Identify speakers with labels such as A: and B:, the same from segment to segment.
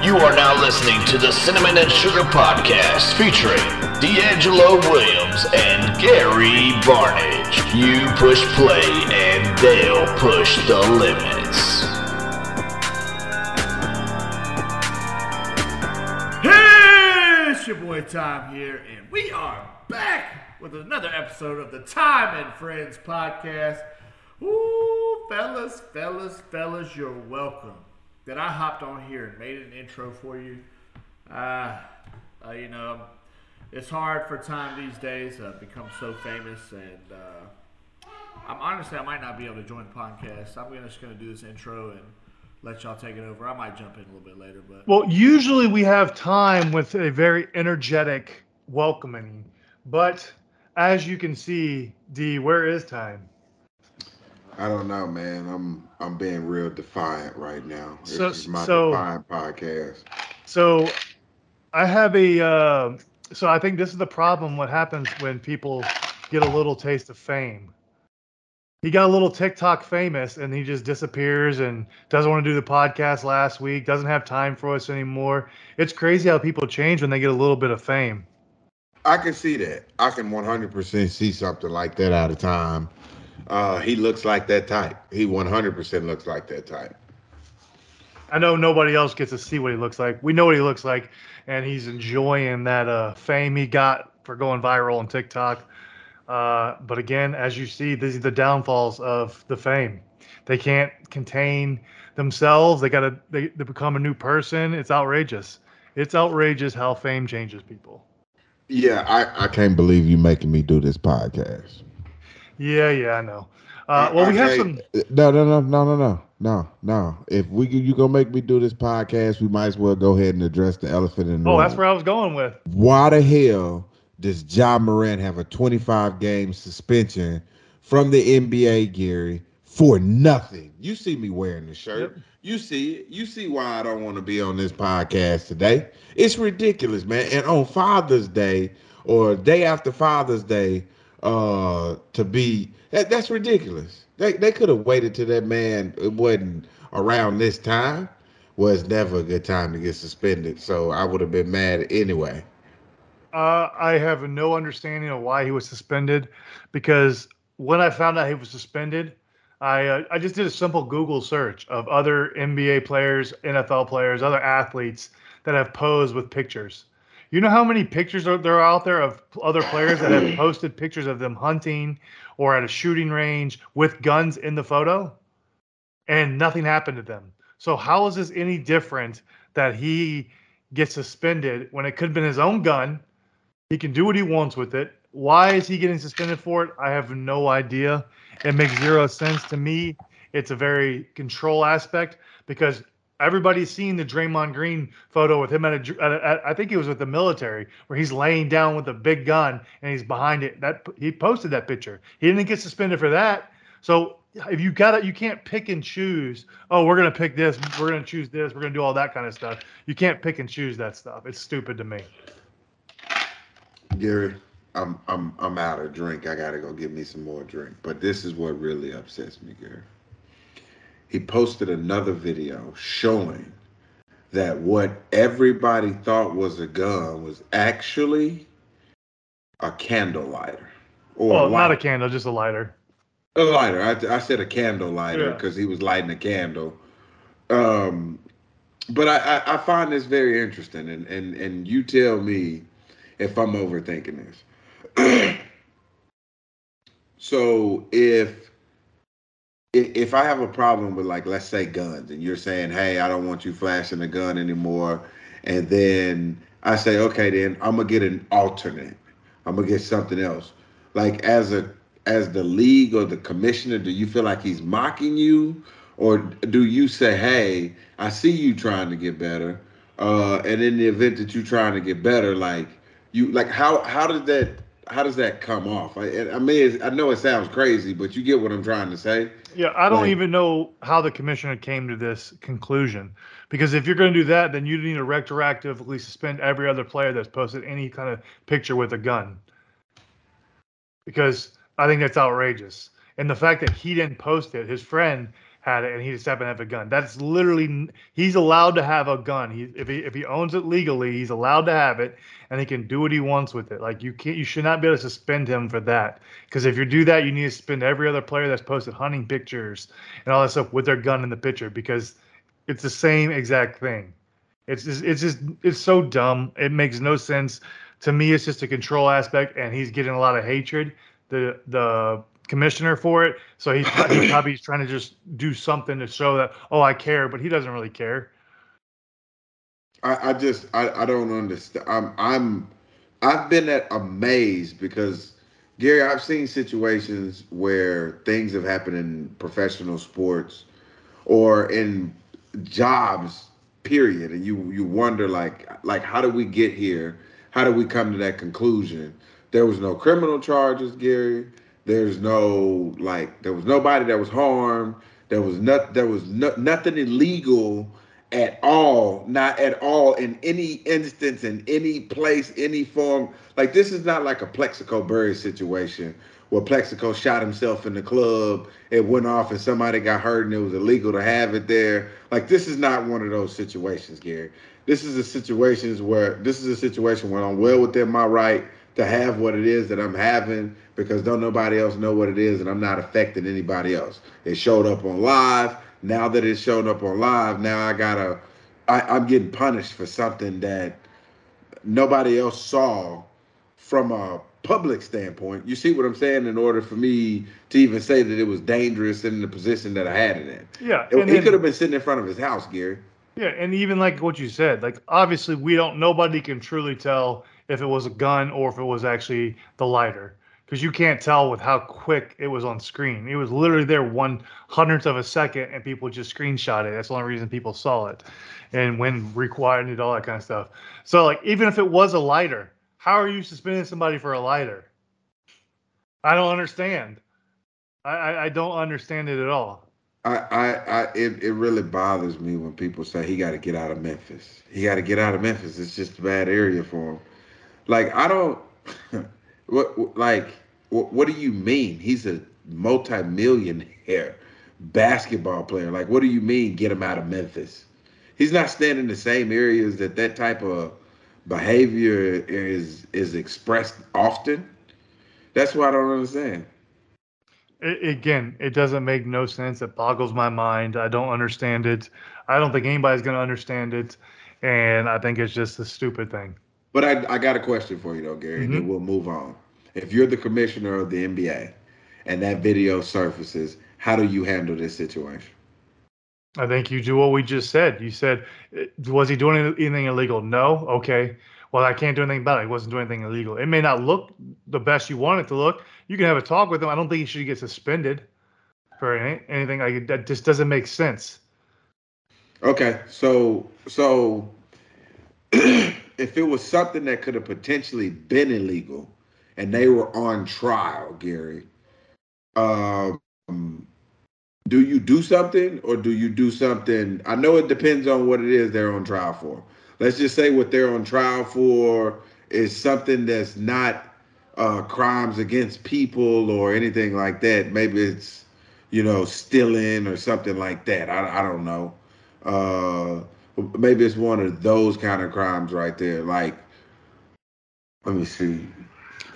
A: You are now listening to the Cinnamon and Sugar Podcast featuring D'Angelo Williams and Gary Barnage. You push play and they'll push the limits.
B: Hey, it's your boy Tom here, and we are back with another episode of the Thyme and Friends podcast. Ooh, fellas, fellas, fellas, you're welcome. That I hopped on here and made an intro for you. Uh, uh, you know, it's hard for Thyme these days. I've become so famous, and uh, I'm honestly I might not be able to join the podcast. I'm gonna, just gonna do this intro and let y'all take it over. I might jump in a little bit later, but
C: Well, usually we have Thyme with a very energetic welcoming, but as you can see, D, where is Thyme?
D: I don't know, man. I'm I'm being real defiant right now. This
C: So-
D: is my
C: so-
D: defiant podcast.
C: So, I have a. Uh, so I think this is the problem. What happens when people get a little taste of fame? He got a little TikTok famous, and he just disappears and doesn't want to do the podcast last week. Doesn't have time for us anymore. It's crazy how people change when they get a little bit of fame.
D: I can see that. I can 100% see something like that out of Thyme. Uh, he looks like that type. He 100% looks like that type.
C: I know nobody else gets to see what he looks like. We know what he looks like, and he's enjoying that uh, fame he got for going viral on TikTok. Uh, but again, as you see, these are the downfalls of the fame. They can't contain themselves. They gotta they, they become a new person. It's outrageous. It's outrageous how fame changes people.
D: Yeah, I, I can't believe you making me do this podcast.
C: Yeah, yeah, I know. Uh, well, we have some.
D: No, no, no, no, no, no, no, no. If we you gonna make me do this podcast, we might as well go ahead and address the elephant in the
C: Oh,
D: room.
C: that's where I was going with.
D: Why the hell does Ja Morant have a 25 game suspension from the NBA, Gary, for nothing? You see me wearing the shirt.
C: Yep.
D: You see it. You see why I don't want to be on this podcast today. It's ridiculous, man. And on Father's Day or day after Father's Day, uh, to be that, that's ridiculous. They they could have waited till that man it wasn't around this time. Was never a good time to get suspended. So I would have been mad anyway.
C: Uh, I have no understanding of why he was suspended because when I found out he was suspended, I uh, I just did a simple Google search of other NBA players, NFL players, other athletes that have posed with pictures. You know how many pictures are there are out there of other players that have posted pictures of them hunting or at a shooting range with guns in the photo, and nothing happened to them. So how is this any different that he gets suspended when it could have been his own gun? He can do what he wants with it. Why is he getting suspended for it? I have no idea. It makes zero sense to me. It's a very control aspect because everybody's seen the Draymond Green photo with him at a, at a I think he was with the military where he's laying down with a big gun and he's behind it. That he posted that picture. He didn't get suspended for that. So if you got it, you can't pick and choose. Oh, we're gonna pick this. We're gonna choose this. We're gonna do all that kind of stuff. You can't pick and choose that stuff. It's stupid to me.
D: Gary, I'm I'm I'm out of drink. I gotta go get me some more drink. But this is what really upsets me, Gary. He posted another video showing that what everybody thought was a gun was actually a candle lighter. Or
C: Well,
D: a
C: not a candle, just a lighter.
D: A lighter. I, I said a candle lighter
C: Yeah.
D: because he was lighting a candle. Um, but I, I, I find this very interesting, and, and and you tell me if I'm overthinking this. so if if I have a problem with like let's say guns, and you're saying, hey, I don't want you flashing a gun anymore, and then I say, okay, then I'm gonna get an alternate. I'm gonna get something else. Like as a as the league or the commissioner, do you feel like he's mocking you, or do you say, hey, I see you trying to get better, uh, and in the event that you're trying to get better, like you like how how does that how does that come off? I, I mean, I know it sounds crazy, but you get what I'm trying to say.
C: Yeah, I don't
D: Like-
C: even know how the commissioner came to this conclusion. Because if you're going to do that, then you need to retroactively suspend every other player that's posted any kind of picture with a gun. Because I think that's outrageous. And the fact that he didn't post it, his friend had it and he just happened to have a gun. That's literally he's allowed to have a gun. He if he if he owns it legally, he's allowed to have it and he can do what he wants with it. Like you can't you should not be able to suspend him for that. Because if you do that, you need to suspend every other player that's posted hunting pictures and all that stuff with their gun in the picture because it's the same exact thing. It's just it's just it's so dumb. It makes no sense. To me, it's just a control aspect, and he's getting a lot of hatred. The the commissioner for it. So he's, he's probably trying to just do something to show that oh I care, but he doesn't really care.
D: I, I just I, I don't understand. I'm I'm I've been at amazed because Gary, I've seen situations where things have happened in professional sports or in jobs, period, and you you wonder like like how did we get here? How did we come to that conclusion? There was no criminal charges, Gary. There's no like there was nobody that was harmed. There was not there was no, nothing illegal at all, not at all in any instance, in any place, any form. Like this is not like a Plexico Burress situation where Plexico shot himself in the club, it went off and somebody got hurt and it was illegal to have it there. Like this is not one of those situations, Gary. This is a situations where this is a situation where I'm well within my right to have what it is that I'm having because don't nobody else know what it is and I'm not affecting anybody else. It showed up on live. Now that it's showing up on live, now I gotta I, I'm getting punished for something that nobody else saw from a public standpoint. You see what I'm saying? In order for me to even say that it was dangerous in the position that I had it in.
C: Yeah.
D: It, he could have been sitting in front of his house, Gary.
C: Yeah, and even like what you said, like obviously we don't nobody can truly tell if it was a gun or if it was actually the lighter because you can't tell with how quick it was on screen. It was literally there one hundredth of a second, and people just screenshot it. That's the only reason people saw it, and when required and all that kind of stuff. So like even if it was a lighter, how are you suspending somebody for a lighter? I don't understand. I, I, I don't understand it at all.
D: I, I, I it, it really bothers me when people say he got to get out of Memphis. He got to get out of Memphis. It's just a bad area for him. Like I don't, what like what, what do you mean? He's a multi-millionaire basketball player. Like what do you mean get him out of Memphis? He's not standing in the same areas that that type of behavior is is expressed often. That's what I don't understand.
C: It, again, it doesn't make no sense. It boggles my mind. I don't understand it. I don't think anybody's going to understand it, and I think it's just a stupid thing.
D: But I, I got a question for you though, Gary, mm-hmm. and then we'll move on. If you're the commissioner of the NBA and that video surfaces, how do you handle this situation?
C: I think you do what we just said. You said, eh, was he doing anything illegal? No. Okay. Well, I can't do anything about it. He wasn't doing anything illegal. It may not look the best you want it to look. You can have a talk with him. I don't think he should get suspended for any, anything like that. Just doesn't make sense.
D: Okay. So, so if it was something that could have potentially been illegal and they were on trial, Gary, um, do you do something or do you do something? I know it depends on what it is they're on trial for. Let's just say what they're on trial for is something that's not uh, crimes against people or anything like that. Maybe it's, you know, stealing or something like that. I, I don't know. Uh, maybe it's one of those kind of crimes right there. Like, let me see.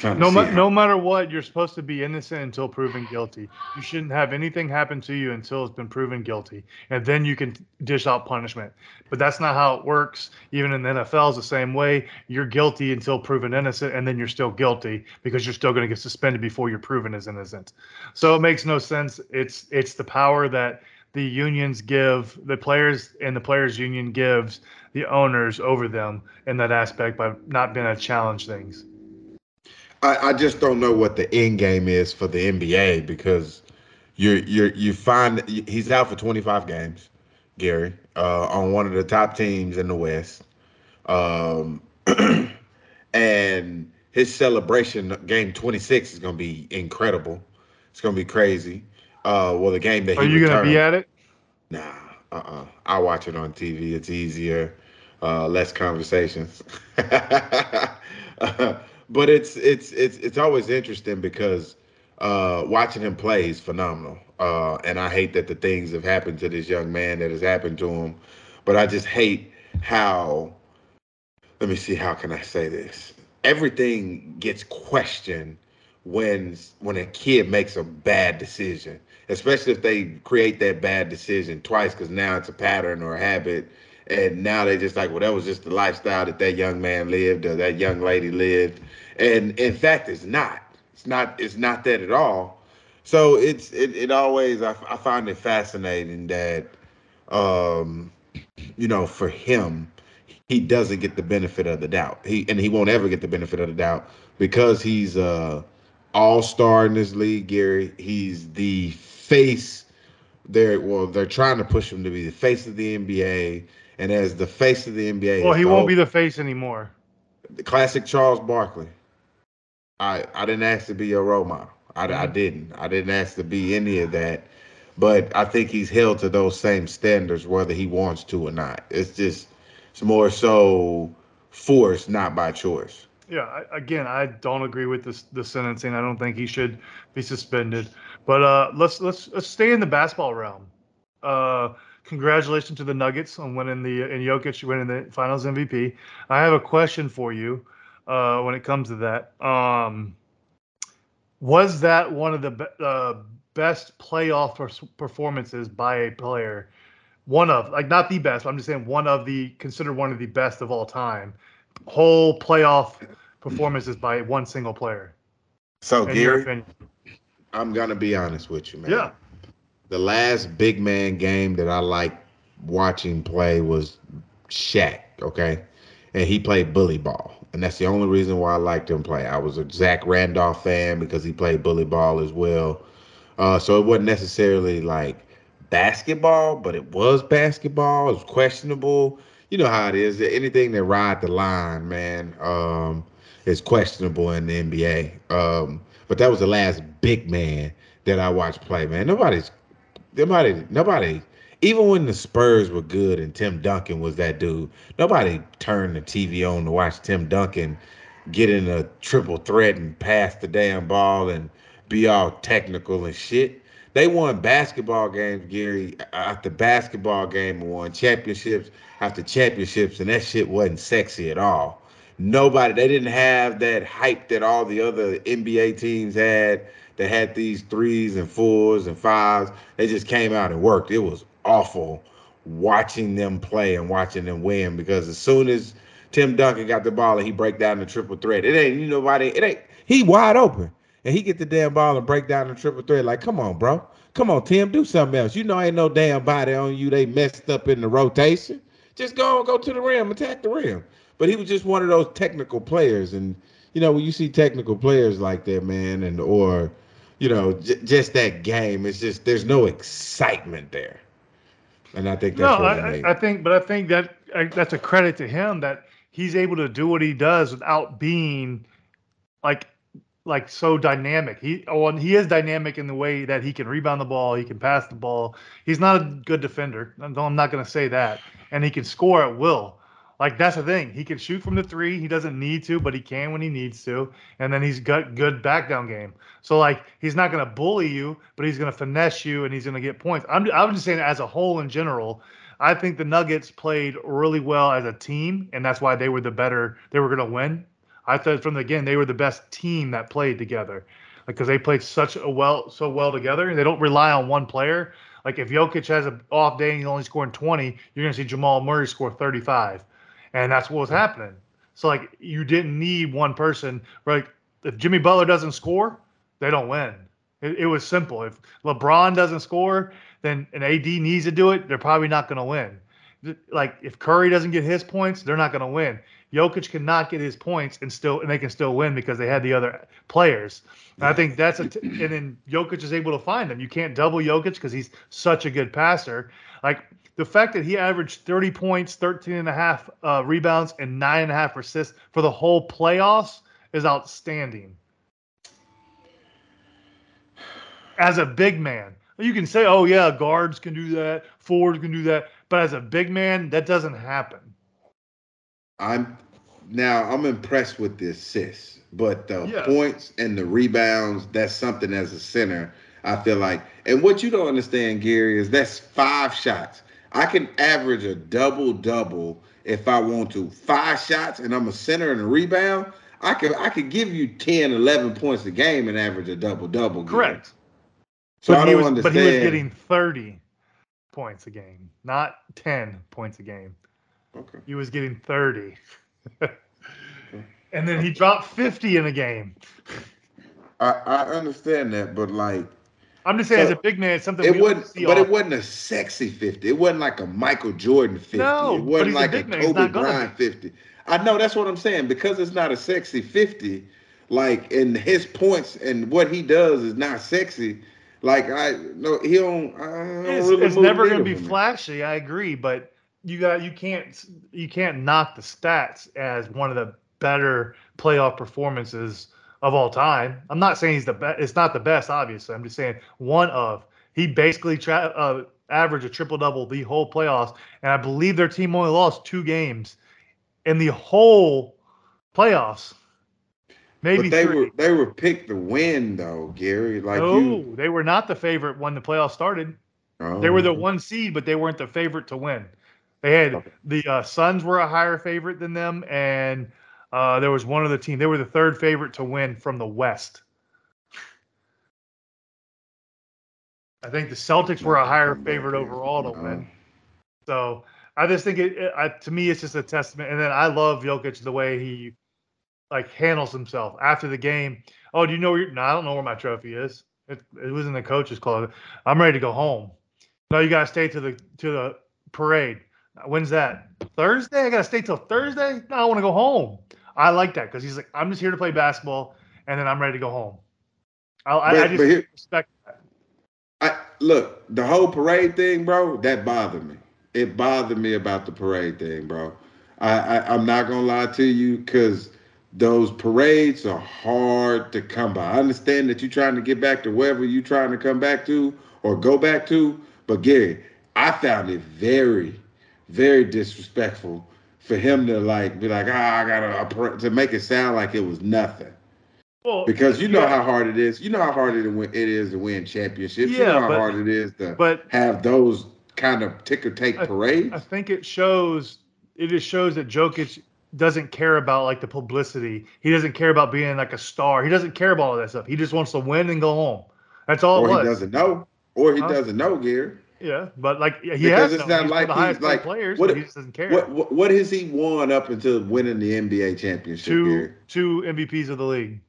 C: No, ma- no matter what, you're supposed to be innocent until proven guilty. You shouldn't have anything happen to you until it's been proven guilty, and then you can dish out punishment. But that's not how it works. Even in the NFL, is the same way. You're guilty until proven innocent, and then you're still guilty because you're still going to get suspended before you're proven as innocent. So it makes no sense. It's it's the power that the unions give the players and the players union gives the owners over them in that aspect by not being able to challenge things.
D: I, I just don't know what the end game is for the NBA because you're you're you find he's out for 25 games, Gary, uh, on one of the top teams in the West, um, and his celebration game 26 is going to be incredible. It's going to be crazy. Uh, well, the game that
C: are you going to be at it?
D: Nah, uh, uh-uh. uh I watch it on TV. It's easier, uh, less conversations. but it's it's it's it's always interesting because uh, watching him play is phenomenal. Uh, and I hate that the things have happened to this young man that has happened to him. But I just hate how. Let me see. How can I say this? Everything gets questioned when when a kid makes a bad decision, especially if they create that bad decision twice, because now it's a pattern or a habit, and now they just like, well, that was just the lifestyle that that young man lived or that young lady lived, and in fact, it's not. It's not. It's not that at all. So it's it, it always I, I find it fascinating that um you know for him he doesn't get the benefit of the doubt. He and he won't ever get the benefit of the doubt because he's uh all star in this league, Gary. He's the face. They're well, they're trying to push him to be the face of the NBA, and as the face of the NBA,
C: Well, he won't be the face anymore.
D: the classic Charles Barkley. I I didn't ask to be your role model. I, I mm-hmm. didn't. I didn't ask to be any of that. But I think he's held to those same standards whether he wants to or not. It's just it's more so forced, not by choice.
C: Yeah, I, again, I don't agree with this the sentencing. I don't think he should be suspended. But uh, let's let's let's stay in the basketball realm. Uh, congratulations to the Nuggets on winning the and Jokic winning the Finals MVP. I have a question for you uh, when it comes to that. Um, was that one of the be- uh, best playoff pers- performances by a player? One of like not the best. But I'm just saying one of the considered one of the best of all time. Whole playoff performances by one single player.
D: So
C: In
D: Gary. I'm gonna be honest with you, man.
C: Yeah.
D: The last big man game that I like watching play was Shaq, okay? And he played bully ball. And that's the only reason why I liked him play. I was a Zach Randolph fan because he played bully ball as well. Uh, so it wasn't necessarily like basketball, but it was basketball. It was questionable. You know how it is. Anything that ride the line, man, um, is questionable in the NBA. Um, but that was the last big man that I watched play, man. Nobody's nobody nobody even when the Spurs were good and Tim Duncan was that dude, nobody turned the TV on to watch Tim Duncan get in a triple threat and pass the damn ball and be all technical and shit. They won basketball games, Gary, after basketball game won championships after championships, and that shit wasn't sexy at all. Nobody, they didn't have that hype that all the other NBA teams had that had these threes and fours and fives. They just came out and worked. It was awful watching them play and watching them win because as soon as Tim Duncan got the ball and he break down the triple threat, it ain't you nobody. It ain't he wide open and he get the damn ball and break down the triple threat. Like, come on, bro, come on, Tim, do something else. You know, ain't no damn body on you. They messed up in the rotation. Just go go to the rim, attack the rim. But he was just one of those technical players, and you know when you see technical players like that, man, and or you know j- just that game, it's just there's no excitement there. And I think
C: No,
D: that's what
C: I, I- think, but I think that I, that's a credit to him that he's able to do what he does without being like like so dynamic. He oh, and he is dynamic in the way that he can rebound the ball, he can pass the ball. He's not a good defender. I'm not going to say that, and he can score at will. Like that's the thing. He can shoot from the three. He doesn't need to, but he can when he needs to. And then he's got good back down game. So like he's not going to bully you, but he's going to finesse you and he's going to get points. I'm I'm just saying as a whole in general, I think the Nuggets played really well as a team, and that's why they were the better. They were going to win. I thought from the beginning they were the best team that played together, because they played such a well so well together. They don't rely on one player. Like if Jokic has an off day and he's only scoring 20, you're going to see Jamal Murray score 35, and that's what was happening. So like you didn't need one person. Like if Jimmy Butler doesn't score, they don't win. It, it was simple. If LeBron doesn't score, then an AD needs to do it. They're probably not going to win. Like if Curry doesn't get his points, they're not going to win. Jokic cannot get his points and still and they can still win because they had the other players. And I think that's a t- and then Jokic is able to find them. You can't double Jokic because he's such a good passer. Like the fact that he averaged 30 points, 13 and a half uh, rebounds, and nine and a half assists for the whole playoffs is outstanding. As a big man, you can say, "Oh yeah, guards can do that, forwards can do that," but as a big man, that doesn't happen.
D: I'm now I'm impressed with the assists, but the points and the rebounds, that's something as a center I feel like. And what you don't understand, Gary, is that's five shots. I can average a double double if I want to. Five shots and I'm a center and a rebound. I could I could give you 10, 11 points a game and average a double double.
C: Correct.
D: So
C: but
D: I
C: he
D: don't
C: was,
D: understand.
C: But he was getting 30 points a game, not 10 points a game.
D: Okay.
C: He was getting 30. and then he dropped 50 in a game.
D: I, I understand that, but like
C: I'm just saying,
D: So,
C: as a big man, something
D: it wasn't
C: see
D: but it wasn't a sexy 50. It wasn't like a Michael Jordan 50.
C: No,
D: it
C: but
D: wasn't
C: he's a
D: like a.
C: He's
D: Kobe Bryant 50. I know that's what I'm saying. Because it's not a sexy 50, like and his points and what he does is not sexy. Like I no he don't, I don't
C: It's,
D: really
C: it's never going to be flashy. I agree, but you got you can't you can't knock the stats as one of the better playoff performances of all time. I'm not saying he's the best. It's not the best, obviously. I'm just saying one of. He basically tra- uh, averaged a triple double the whole playoffs, and I believe their team only lost two games in the whole playoffs. Maybe
D: But they
C: three.
D: were they were picked to win though, Gary. Like
C: no,
D: you
C: they were not the favorite when the playoffs started. They were the one seed, but they weren't the favorite to win. They had
D: Okay.
C: the uh, Suns were a higher favorite than them, and uh, there was one other team. They were the third favorite to win from the West. I think the Celtics were a higher favorite overall to win. So I just think it, it I, to me it's just a testament. And then I love Jokic the way he like handles himself after the game. Oh, do you know where? No, I don't know where my trophy is. It, it was in the coach's closet. I'm ready to go home. No, you gotta stay to the to the parade. Uh, when's that? Thursday? I gotta stay till Thursday? No, I want to go home. I like that because he's like, I'm just here to play basketball, and then I'm ready to go home. I, I, I just
D: here-
C: respect that.
D: I look the whole parade thing, bro. That bothered me. It bothered me about the parade thing, bro. I, I I'm not gonna lie to you, cause those parades are hard to come by. I understand that you're trying to get back to wherever you're trying to come back to or go back to, but Gary, I found it very, very disrespectful for him to like be like, ah, I got a, a to make it sound like it was nothing.
C: Well,
D: Because you know
C: yeah,
D: how hard it is. You know how hard it, it is to win championships. you
C: Yeah,
D: know how
C: but-
D: hard it is to
C: but
D: have those kind of ticker tape
C: I-
D: parades.
C: I think it shows it just shows that Jokic doesn't care about like the publicity. He doesn't care about being like a star. He doesn't care about all that stuff. He just wants to win and go home. That's all
D: or he doesn't know. Or he
C: Huh?
D: doesn't know, Gary.
C: Yeah, but like he
D: Because
C: has
D: it's
C: no,
D: not like
C: the
D: he's like-
C: players,
D: what-
C: but he just doesn't care.
D: What, what what has he won up until winning the NBA championship,
C: two
D: Gary?
C: two MVPs of the league.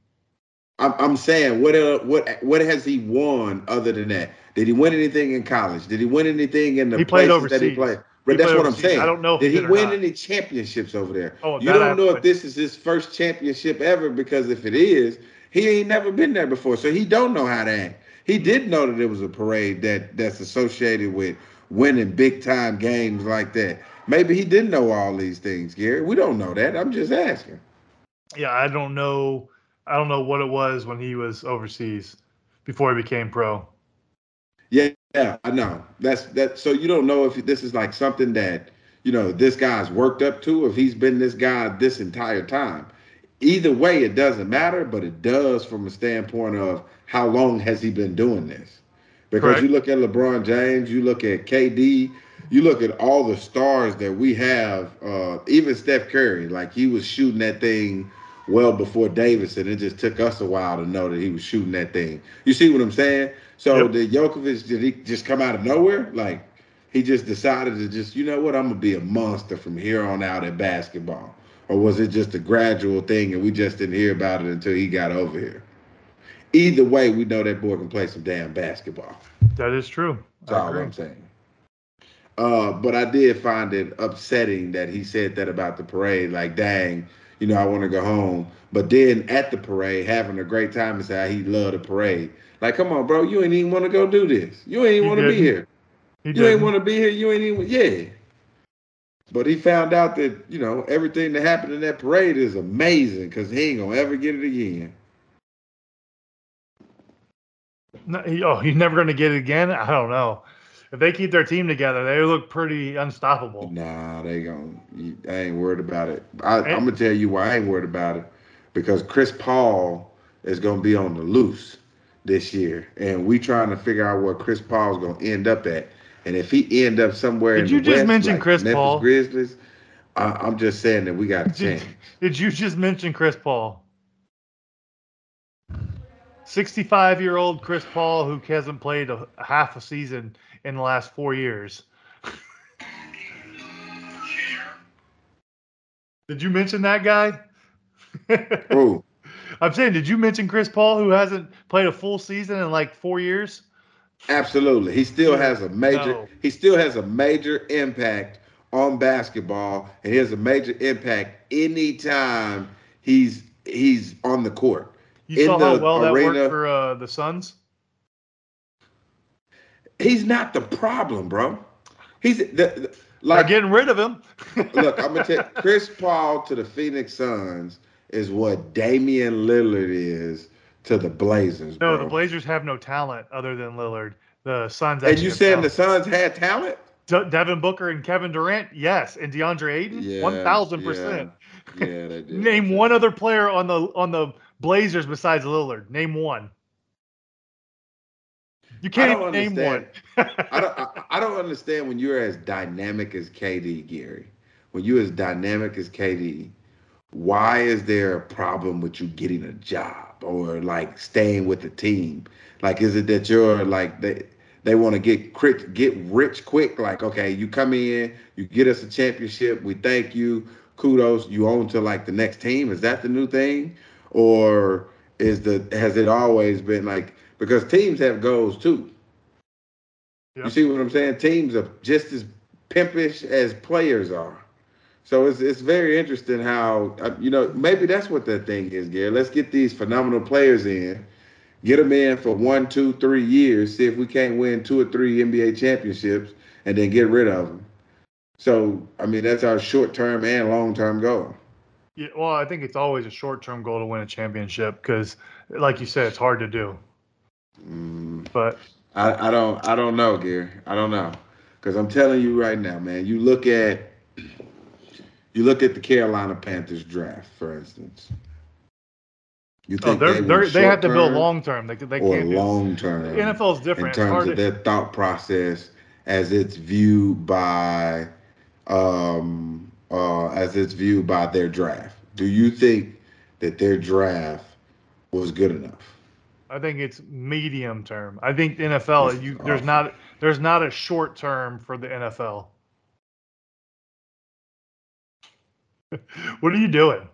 D: I'm, I'm saying what uh, what what has he won other than that? Did he win anything in college? Did he win anything in the
C: He
D: places that he played? But
C: He
D: that's what I'm saying.
C: I don't know
D: Did
C: he
D: he
C: did
D: win
C: not.
D: any championships over there?
C: Oh,
D: you don't know if this is his first championship ever because if it is, he ain't never been there before, so he don't know how to act. He did know that it was a parade that that's associated with winning big time games like that. Maybe he didn't know all these things, Gary. We don't know that. I'm just asking.
C: Yeah, I don't know. I don't know what it was when he was overseas before he became pro.
D: Yeah, yeah, I know. That's that. So you don't know if this is like something that you know this guy's worked up to, if he's been this guy this entire time. Either way, it doesn't matter, but it does from a standpoint of how long has he been doing this? Because
C: Correct.
D: you look at LeBron James, you look at KD, you look at all the stars that we have. Uh, even Steph Curry, like he was shooting that thing well before Davis, and it just took us a while to know that he was shooting that thing. You see what I'm saying? So
C: Yep.
D: did Jokovic did he just come out of nowhere? Like he just decided to just, you know what, I'm gonna be a monster from here on out at basketball. Or was it just a gradual thing and we just didn't hear about it until he got over here? Either way, we know that boy can play some damn basketball.
C: That is true.
D: That's
C: I
D: all
C: agree.
D: I'm saying. Uh, but I did find it upsetting that he said that about the parade. Like, dang, you know, I want to go home. But then at the parade, having a great time and say he loved the parade. Like, come on, bro, you ain't even want to go do this. You ain't even want to be here.
C: He
D: You ain't
C: didn't.
D: want to be here. You ain't even, yeah. But he found out that, you know, everything that happened in that parade is amazing because he ain't to ever get it again.
C: No, he, oh, he's never to get it again. I don't know. If they keep their team together, they look pretty unstoppable.
D: Nah, they gon' I ain't worried about it. I,
C: And-
D: I'm gonna tell you why I ain't worried about it. Because Chris Paul is gonna be on the loose. this year, and we trying to figure out where Chris Paul's going to end up at. And if he end up somewhere,
C: Did
D: in
C: you
D: the
C: just
D: West,
C: mention
D: like
C: Chris
D: Memphis
C: Paul?
D: Grizzlies, I, I'm just saying that we got to
C: Did,
D: change.
C: did you just mention Chris Paul? 65 year old Chris Paul who hasn't played a, half a season in the last four years. Did you mention that guy?
D: Oh,
C: I'm saying, did you mention Chris Paul who hasn't played a full season in like four years?
D: Absolutely. He still has a major.
C: No.
D: He still has a major impact on basketball, and he has a major impact anytime he's he's on the court.
C: You
D: In
C: saw how
D: the
C: well that
D: arena-
C: worked for uh, the Suns?
D: He's not the problem, bro. He's the, the
C: Like
D: like
C: getting rid of him.
D: look, I'm gonna take Chris Paul to the Phoenix Suns is what Damian Lillard is to the Blazers.
C: No,
D: bro.
C: the Blazers have no talent other than Lillard. The Suns.
D: And you saying the. Suns had talent?
C: De- Devin Booker and Kevin Durant, yes, and DeAndre Ayton, one thousand percent.
D: Yeah, yeah they did.
C: Name one other player on the on the Blazers besides Lillard. Name one. You can't name one.
D: I don't. I, I don't understand when you're as dynamic as KD, Gary. When you're as dynamic as KD, why is there a problem with you getting a job or like staying with the team? Like, is it that you're like they they want to get quick, get rich quick? Like, okay, you come in, you get us a championship, we thank you, kudos, you own to like the next team. Is that the new thing, or is the has it always been like because teams have goals too?
C: Yeah.
D: You see what I'm saying? Teams are just as pimpish as players are. So it's it's very interesting how uh, you know maybe that's what that thing is, Gary. Let's get these phenomenal players in, get them in for one, two, three years, see if we can't win two or three NBA championships, and then get rid of them. So I mean that's our short term and long term goal.
C: Yeah, well, I think it's always a short term goal to win a championship because, like you said, it's hard to do.
D: Mm,
C: But
D: I, I don't I don't know, Gary. I don't know. Because I'm telling you right now, man, you look at you look at the Carolina Panthers draft, for instance. You
C: oh,
D: think
C: they're,
D: they,
C: they're, they have to build long term. They, they
D: or
C: can't
D: long term
C: NFL is different.
D: in terms of their thought process as it's viewed by um uh as it's viewed by their draft. Do you think that their draft was good enough?
C: I think it's medium term. I think the NFL, you there's not there's not a short term for the NFL. what are you doing?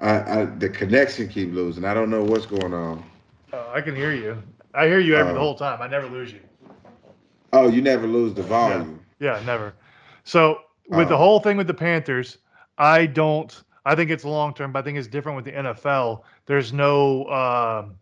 D: I, I the connection keep losing. I don't know what's going on.
C: Oh, I can hear you. I hear you every the
D: Oh.
C: whole time. I never lose you.
D: Oh, you never lose the volume.
C: Yeah, never. So with the
D: Oh.
C: whole thing with the Panthers, I don't. I think it's long term, but I think it's different with the NFL. There's no. um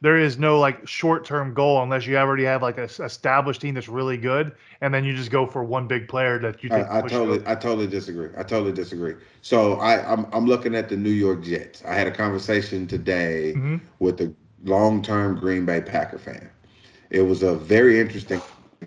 C: there is no like short term goal unless you already have like a established team that's really good, and then you just go for one big player that you think.
D: I, I totally,
C: you-
D: I totally disagree. I totally disagree. So I, I'm, I'm looking at the New York Jets. I had a conversation today
C: Mhm.
D: with a long-term Green Bay Packer fan. It was a very interesting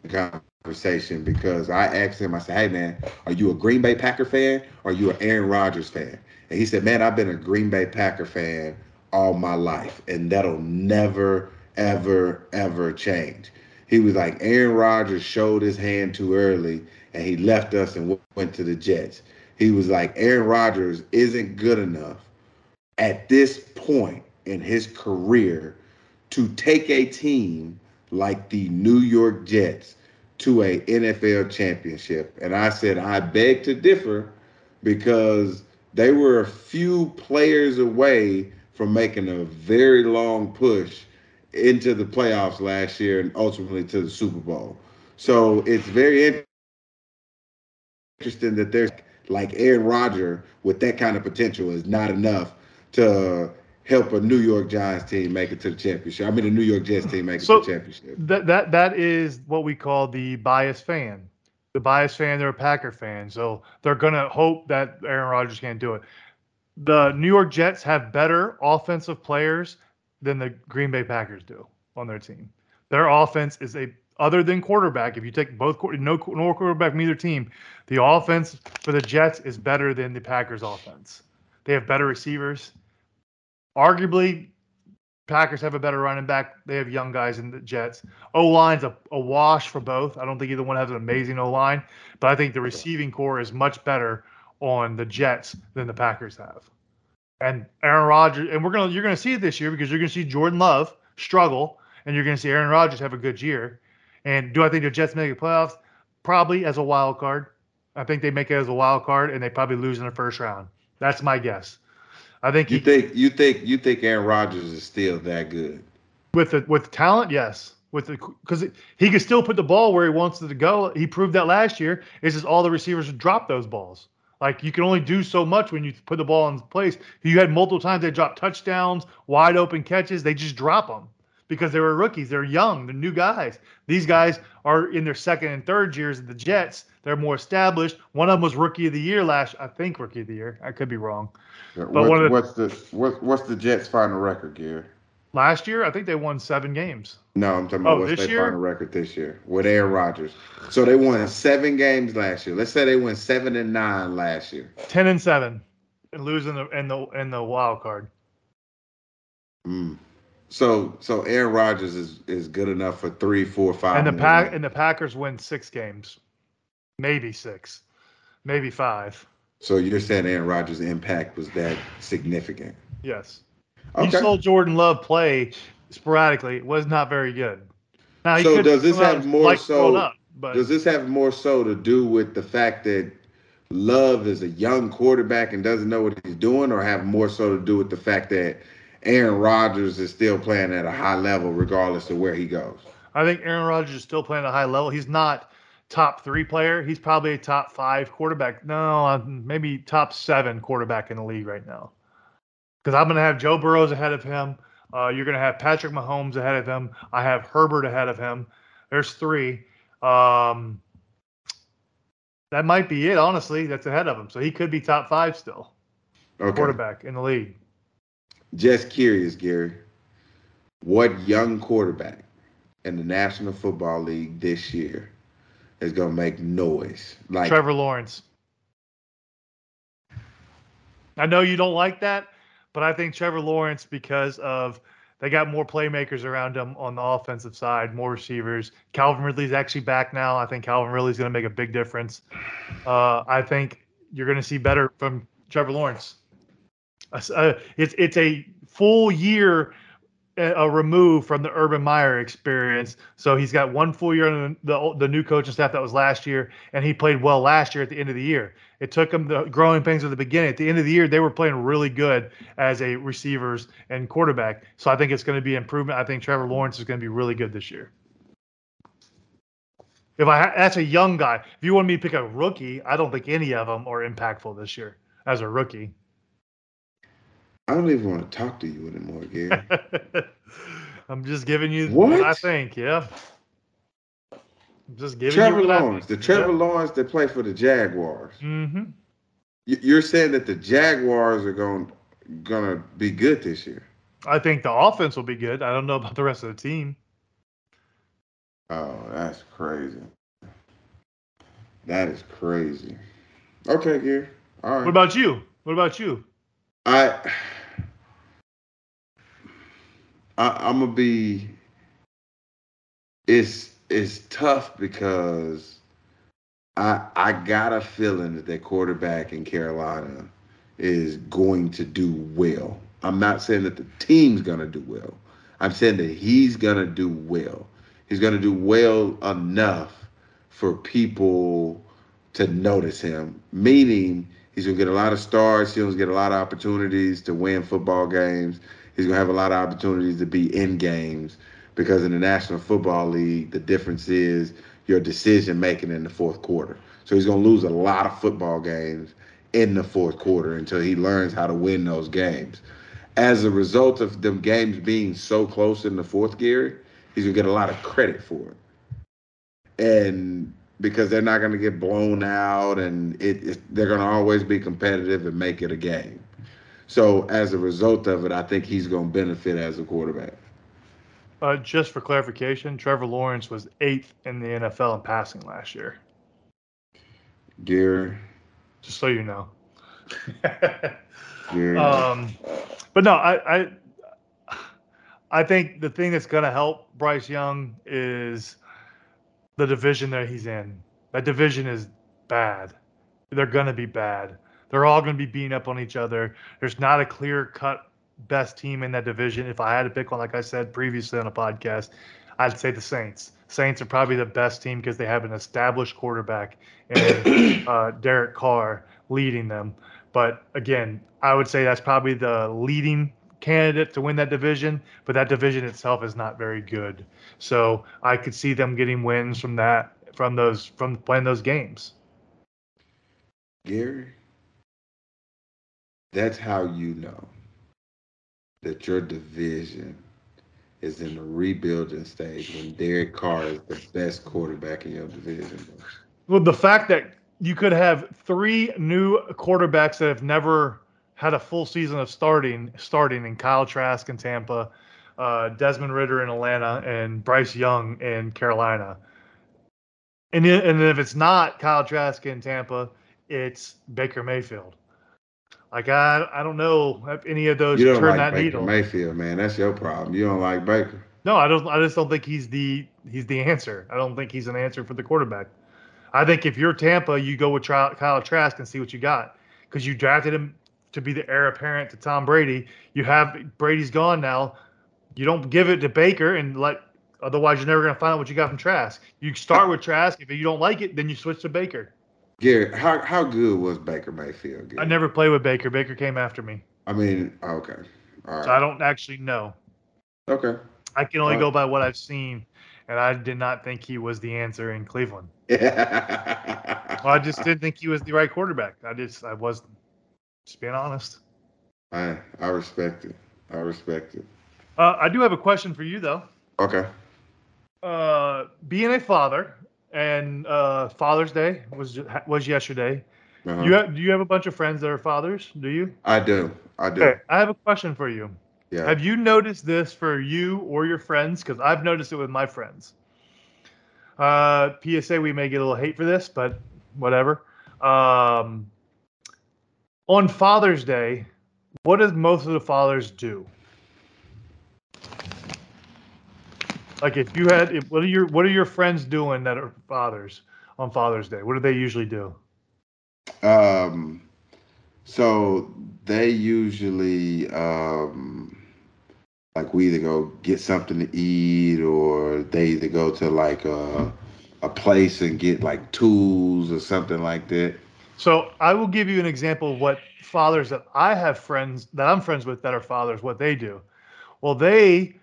D: conversation because I asked him. I said, "Hey, man, are you a Green Bay Packer fan or are you an Aaron Rodgers fan?" And he said, "Man, I've been a Green Bay Packer fan all my life, and that'll never, ever, ever change." He was like, "Aaron Rodgers showed his hand too early, and he left us and went to the Jets." He was like, "Aaron Rodgers isn't good enough at this point in his career to take a team like the New York Jets to a NFL championship. And I said, I beg to differ because they were a few players away from making a very long push into the playoffs last year and ultimately to the Super Bowl. So it's very interesting that there's like Aaron Rodgers with that kind of potential is not enough to help a New York Giants team make it to the championship. I mean, a New York Jets team make it
C: So-
D: to the championship.
C: that that that is what we call the biased fan. The biased fan, they're a Packer fan, so they're gonna hope that Aaron Rodgers can't do it. The New York Jets have better offensive players than the Green Bay Packers do on their team. Their offense is a other than quarterback. If you take both no no quarterback from either team, the offense for the Jets is better than the Packers offense. They have better receivers. Arguably, Packers have a better running back. They have young guys in the Jets. O line's a, a wash for both. I don't think either one has an amazing O line, but I think the receiving corps is much better on the Jets than the Packers have. And Aaron Rodgers, and we're gonna you're gonna see it this year because you're gonna see Jordan Love struggle, and you're gonna see Aaron Rodgers have a good year. And do I think the Jets make the playoffs? Probably as a wild card. I think they make it as a wild card, and they probably lose in the first round. That's my guess. I think
D: You
C: he,
D: think you think you think Aaron Rodgers is still that good?
C: with the with talent, yes. With the because he could still put the ball where he wants it to go. He proved that last year. It's just all the receivers dropped those balls. Like you can only do so much when you put the ball in place. You had multiple times they drop touchdowns, wide open catches. They just drop them because they were rookies. They're young. They're new guys. These guys are in their second and third years at the Jets. They're more established. One of them was rookie of the year last. I think rookie of the year. I could be wrong.
D: What-
C: one of the-
D: what's the what, what's the Jets' final record, Gary?
C: Last year, I think they won seven games.
D: No, I'm talking about Oh,
C: what's
D: their final record this year with Aaron Rodgers. So they won seven games last year. Let's say they went seven and nine last year.
C: Ten and seven, and losing the in the in the wild card.
D: Mm. So so Aaron Rodgers is is good enough for three, four, five.
C: and the pack and the Packers win six games, maybe six, maybe five.
D: So you're saying Aaron Rodgers' impact was that significant?
C: Yes,
D: Okay.
C: you saw Jordan Love play sporadically. It was not very good. Now
D: So does this have more so-
C: Up,
D: Does this have more so to do with the fact that Love is a young quarterback and doesn't know what he's doing, or have more so to do with the fact that Aaron Rodgers is still playing at a high level regardless of where he goes?
C: I think Aaron Rodgers is still playing at a high level. He's not top three player. He's probably a top five quarterback. No, maybe top seven quarterback in the league right now. Because I'm going to have Joe Burrows ahead of him. Uh, you're going to have Patrick Mahomes ahead of him. I have Herbert ahead of him. There's three. Um, that might be it, honestly. That's ahead of him. So he could be top five still,
D: Okay.
C: quarterback in the league.
D: Just curious, Gary. What young quarterback in the National Football League this year is gonna make noise? Like
C: Trevor Lawrence. I know you don't like that, but I think Trevor Lawrence because of they got more playmakers around him on the offensive side, more receivers. Calvin Ridley's actually back now. I think Calvin Ridley's going to make a big difference. Uh, I think you're going to see better from Trevor Lawrence. Uh, it's it's a full year uh, Uh, uh, a remove from the Urban Meyer experience. So he's got one full year on the, the the new coaching staff that was last year, and he played well last year at the end of the year. It took him the growing pains at the beginning. At the end of the year, they were playing really good as a receivers and quarterback. So I think it's going to be improvement. I think Trevor Lawrence is going to be really good this year. If I that's a young guy. If you want me to pick a rookie, I don't think any of them are impactful this year as a rookie.
D: I don't even want to talk to you anymore, Gary.
C: I'm just giving you what,
D: What?
C: I think. Yeah. I'm just giving
D: Trevor
C: you
D: Lawrence, the Trevor Lawrence that play for the Jaguars.
C: Mm-hmm.
D: You- You're saying that the Jaguars are going gonna be good this year?
C: I think the offense will be good. I don't know about the rest of the team.
D: Oh, that's crazy. That is crazy. Okay, Gary. All right.
C: What about you? What about you?
D: I, I I'm gonna be. It's it's tough because I I got a feeling that that quarterback in Carolina is going to do well. I'm not saying that the team's gonna do well. I'm saying that he's gonna do well. He's gonna do well enough for people to notice him. Meaning he's gonna get a lot of starts. He's gonna get a lot of opportunities to win football games. He's gonna have a lot of opportunities to be in games because in the National Football League, the difference is your decision making in the fourth quarter. So he's gonna lose a lot of football games in the fourth quarter until he learns how to win those games. As a result of them games being so close in the fourth gear, he's gonna get a lot of credit for it. And because they're not gonna get blown out and it, it they're gonna always be competitive and make it a game. So as a result of it, I think he's gonna benefit as a quarterback.
C: Uh, just for clarification, Trevor Lawrence was eighth in the NFL in passing last year.
D: Gary,
C: Just so you know.
D: Gary.
C: um, but no, I, I I think the thing that's going to help Bryce Young is the division that he's in. That division is bad. They're going to be bad. They're all going to be beating up on each other. There's not a clear cut best team in that division. If I had to pick one, like I said previously on a podcast, I'd say the Saints. Saints are probably the best team because they have an established quarterback and uh, Derek Carr leading them. But again, I would say that's probably the leading candidate to win that division, but that division itself is not very good. So I could see them getting wins from that, from those, from playing those games.
D: Gary, that's how you know that your division is in the rebuilding stage when Derek Carr is the best quarterback in your division.
C: Well, the fact that you could have three new quarterbacks that have never had a full season of starting, starting in Kyle Trask in Tampa, uh, Desmond Ridder in Atlanta, and Bryce Young in Carolina. And, and if it's not Kyle Trask in Tampa, it's Baker Mayfield. Like I, I don't know if any of those
D: you don't
C: turn
D: like
C: that
D: Baker
C: needle.
D: Mayfield, man. That's your problem. You don't like Baker.
C: No, I don't. I just don't think he's the he's the answer. I don't think he's an answer for the quarterback. I think if you're Tampa, you go with Kyle Trask and see what you got because you drafted him to be the heir apparent to Tom Brady. You have Brady's gone now. You don't give it to Baker and let. Otherwise, you're never going to find out what you got from Trask. You start with Trask. If you don't like it, then you switch to Baker.
D: Gary, how how good was Baker Mayfield?
C: I never played with Baker. Baker came after me.
D: I mean, okay, all right.
C: So I don't actually know.
D: Okay.
C: I can only go by what I've seen, and I did not think he was the answer in Cleveland. Well, I just didn't think he was the right quarterback. I just I wasn't. Just being honest.
D: I I respect it. I respect it.
C: Uh, I do have a question for you though.
D: Okay.
C: Uh, being a father and uh, Father's Day was was yesterday.
D: Uh-huh.
C: You have, do you have a bunch of friends that are fathers? Do you?
D: I do. I do.
C: Okay, I have a question for you.
D: Yeah.
C: Have you noticed this for you or your friends? Because I've noticed it with my friends. Uh, PSA, we may get a little hate for this, but whatever. Um, on Father's Day, what does most of the fathers do? Like, if you had, if, what are your what are your friends doing that are fathers on Father's Day? What do they usually do?
D: Um, so they usually um, like we either go get something to eat or they either go to like a a place and get like tools or something like that.
C: So I will give you an example of what fathers that I have friends that I'm friends with that are fathers, what they do. Well, they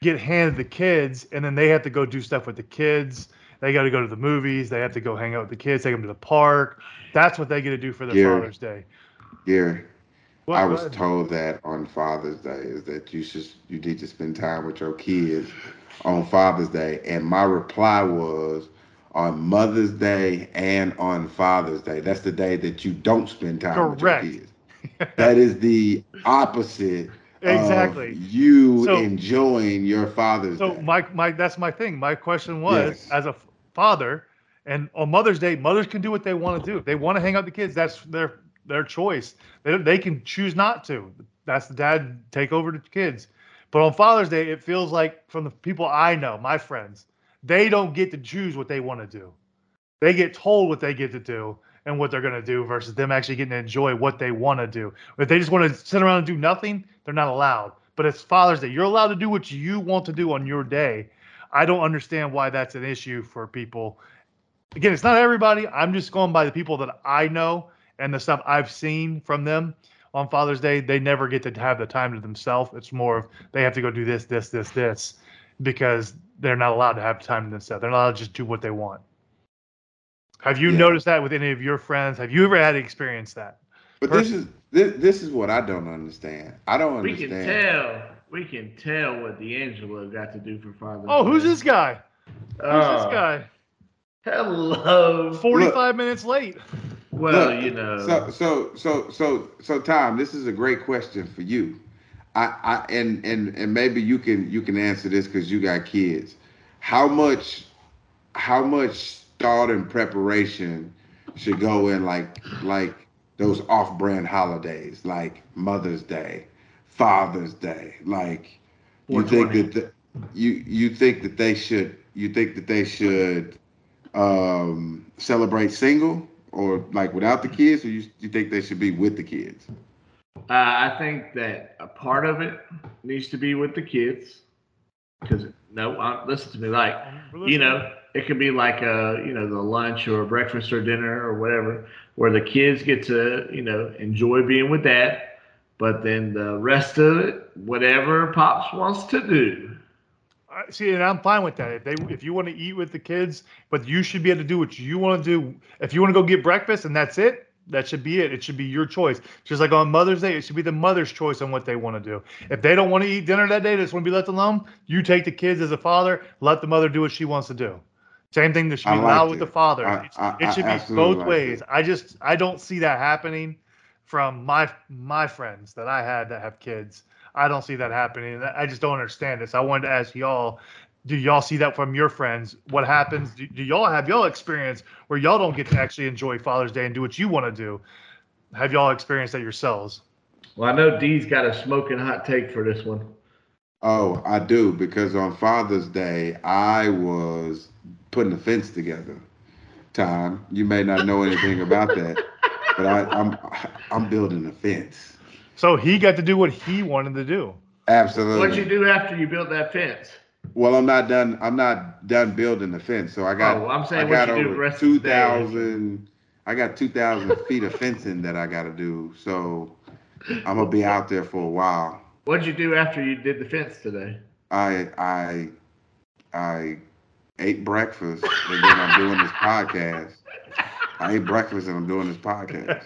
C: get handed the kids and then they have to go do stuff with the kids. They got to go to the movies. They have to go hang out with the kids, take them to the park. That's what they get to do for their. Father's Day.
D: Gary,
C: Well,
D: I was told that on Father's Day is that you should you need to spend time with your kids on Father's Day, and my reply was on Mother's Day and on Father's Day. That's the day that you don't spend time
C: Correct.
D: with your kids. That is the opposite.
C: Exactly.
D: You
C: So-
D: enjoying your Father's
C: So
D: Day.
C: my my that's my thing. My question was
D: Yes.
C: as a father, and on Mother's Day, mothers can do what they want to do. If they want to hang out with the kids. That's their their choice. They they can choose not to. That's the dad take over the kids. But on Father's Day, it feels like from the people I know, my friends, they don't get to choose what they want to do. They get told what they get to do and what they're going to do versus them actually getting to enjoy what they want to do. If they just want to sit around and do nothing, they're not allowed. But it's Father's Day. You're allowed to do what you want to do on your day. I don't understand why that's an issue for people. Again, it's not everybody. I'm just going by the people that I know and the stuff I've seen from them on Father's Day. They never get to have the time to themselves. It's more of they have to go do this, this, this, this because they're not allowed to have time to themselves. They're not allowed to just do what they want. Have you
D: Yeah.
C: noticed that with any of your friends? Have you ever had to experience that?
D: but this is this, this is what I don't understand. I don't understand.
B: We
D: understand.
B: can tell. We can tell what DeAngelo got to do for Father.
C: Oh, who's this guy? Who's
B: Oh,
C: this uh, guy?
B: Hello.
C: 45 minutes late.
B: Well,
D: Look,
B: you know.
D: So so so so so Tom, this is a great question for you. I, I and and and maybe you can you can answer this because you got kids. How much how much thought and preparation should go in like like those off-brand holidays like Mother's Day, Father's Day, like You think that the, you you think that they should you think that they should um, celebrate single or like without the kids, or you you think they should be with the kids?
B: Uh, I think that a part of it needs to be with the kids. Because no, uh, listen to me. Like you know, it could be like a you know the lunch or breakfast or dinner or whatever, where the kids get to you know enjoy being with that but then the rest of it, whatever pops wants to do.
C: See, and I'm fine with that. If they, if you want to eat with the kids, but you should be able to do what you want to do. If you want to go get breakfast and that's it, that should be it. It should be your choice. Just like on Mother's Day, it should be the mother's choice on what they want to do. If they don't want to eat dinner that day, they just want to be left alone. You take the kids as a father, let the mother do what she wants to do. Same thing that should be
D: like
C: allowed with the father.
D: I- I-
C: it should
D: I
C: be both
D: like
C: ways.
D: it.
C: I just I don't see that happening from my my friends that I had that have kids. I don't see that happening. I just don't understand this. I wanted to ask y'all, do y'all see that from your friends? What happens? Do, do y'all have y'all experience where y'all don't get to actually enjoy Father's Day and do what you want to do? Have y'all experienced that yourselves?
B: Well, I know D's got a smoking hot take for this one.
D: Oh, I do because on Father's Day I was putting a fence together. Tom, you may not know anything about that, but I, I'm I'm building a fence.
C: So he got to do what he wanted to do.
D: Absolutely.
B: What'd you do after you built that fence?
D: Well, I'm not done. I'm not done building the fence. So I got.
B: Oh, I'm saying
D: I
B: what
D: got
B: you do
D: over
B: the rest of the day.
D: thousand. I got two thousand feet of fencing that I got to do. So I'm gonna be out there for a while.
B: What'd you do after you did the fence today?
D: I I I ate breakfast and then I'm doing this podcast. I ate breakfast and I'm doing this podcast.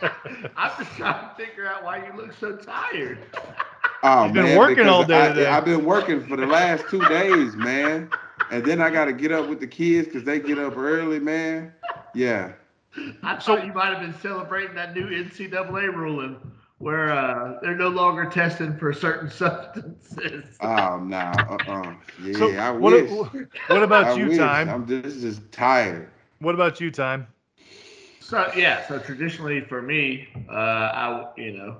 B: I'm just trying to figure out why you look so tired.
D: Oh
C: You've been working all
D: because
C: day today.
D: I, I've been working for the last two days, man. And then I got to get up with the kids because they get up early, man. Yeah.
B: I
C: So-
B: thought you might have been celebrating that new NCAA ruling where uh, they're no longer testing for certain substances.
D: Oh no. Uh-uh. Yeah,
C: So
D: I
C: what,
D: wish.
C: what about
D: I
C: you,
D: wish.
C: Thyme?
D: I'm just, just tired.
C: What about you, Thyme?
B: So yeah, so traditionally for me, uh, I you know,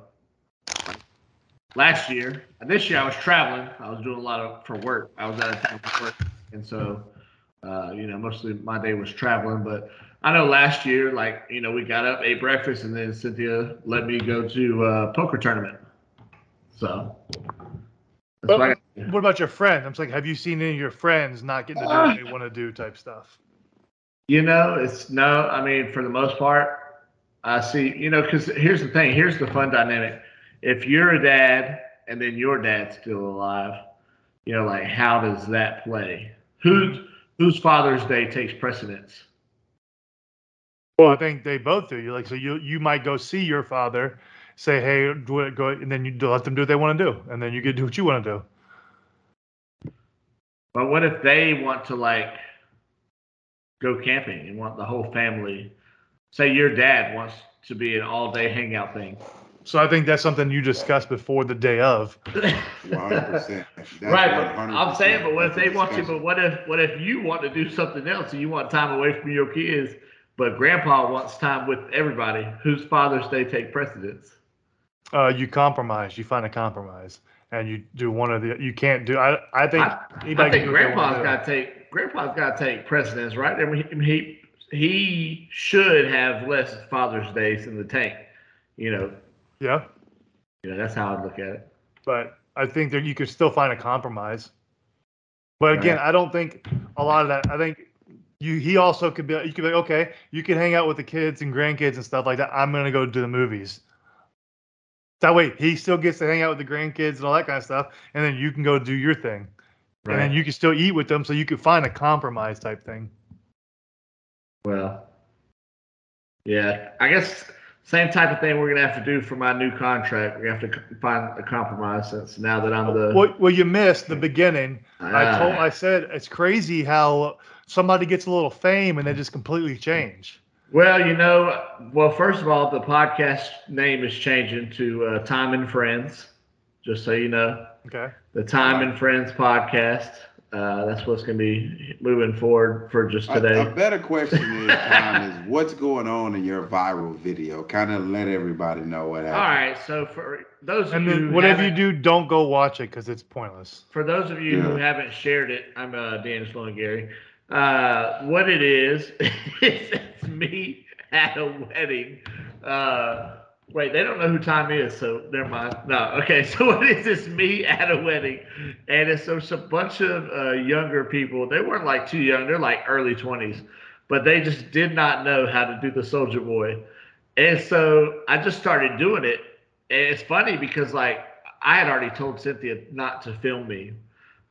B: last year, this year I was traveling. I was doing a lot of for work. I was out of town for work, and so uh, you know, mostly my day was traveling. But I know last year, like you know, we got up, ate breakfast, and then Cynthia let me go to a poker tournament. So. That's what
C: What about your friend? I'm just like, have you seen any of your friends not getting to do what they want to do type stuff?
B: You know, it's no. I mean, for the most part, I see. You know, because here's the thing. Here's the fun dynamic. If you're a dad and then your dad's still alive, you know, like how does that play? Whose whose Father's Day takes precedence?
C: Well, I think they both do. You like, so you you might go see your father, say, hey, do it, go, and then you let them do what they want to do, and then you get to do what you want to do.
B: But what if they want to like go camping and want the whole family? Say your dad wants to be an all day hangout thing.
C: So I think that's something you discussed before the day of.
D: 100%.
B: Right,
D: 100%.
B: I'm saying, but what if they want to? But what if what if you want to do something else and you want time away from your kids, but Grandpa wants time with everybody? Whose Father's Day take precedence?
C: Uh, you compromise. You find a compromise, and you do one of the. You can't do. I I think
B: I, I think
C: do what they wanna
B: Grandpa's got to take Grandpa's got to take precedence, right? I mean, he, he should have less Father's Days in the tank. You know,
C: Yeah,
B: you know that's how I look at it.
C: but I think that you could still find a compromise. But again, I don't think a lot of that. I think you he also could be. You could be like, okay. You can hang out with the kids and grandkids and stuff like that. I'm gonna go to the movies. That way, he still gets to hang out with the grandkids and all that kind of stuff, and then you can go do your thing, and then you can still eat with them. So you could find a compromise type thing.
B: Well, yeah, I guess same type of thing we're gonna have to do for my new contract. We have to find a compromise since now that I'm the.
C: Well, well, you missed the beginning. I told,
B: Ah.
C: I said, it's crazy how somebody gets a little fame and they just completely change.
B: Well, you know, well, first of all, the podcast name is changing to uh, Thyme and Friends, just so you know.
C: Okay.
B: The Thyme and Friends podcast. Uh, that's what's going to be moving forward for just today.
D: a better question is, Tom, is what's going on in your viral video? Kind of let everybody know what
B: All
D: happened.
B: right, so for those of
C: And
B: you who
C: whatever you do, don't go watch it because it's pointless.
B: for those of you who haven't shared it, I'm uh, DeAngelo and Gary. Uh, what it is, is it's me at a wedding. Uh, wait, they don't know who Thyme is, so never mind. No, okay. So what is this? Me at a wedding, and it's it's a bunch of uh, younger people. They weren't like too young; they're like early twenties, but they just did not know how to do the Soldier Boy, and so I just started doing it. And it's funny because like I had already told Cynthia not to film me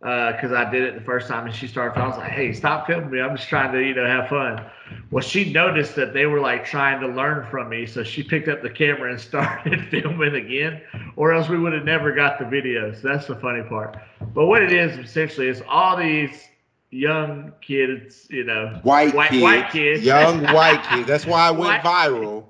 B: Uh, because I did it the first time and she started. I was like, "Hey, stop filming me! I'm just trying to, you know, have fun." Well, she noticed that they were like trying to learn from me, so she picked up the camera and started filming again, or else we would have never got the videos. So that's the funny part. But what it is essentially is all these young kids, you know,
D: White,
B: White-
D: kids,
B: white kids.
D: young white kids. That's why I went
B: White-
D: viral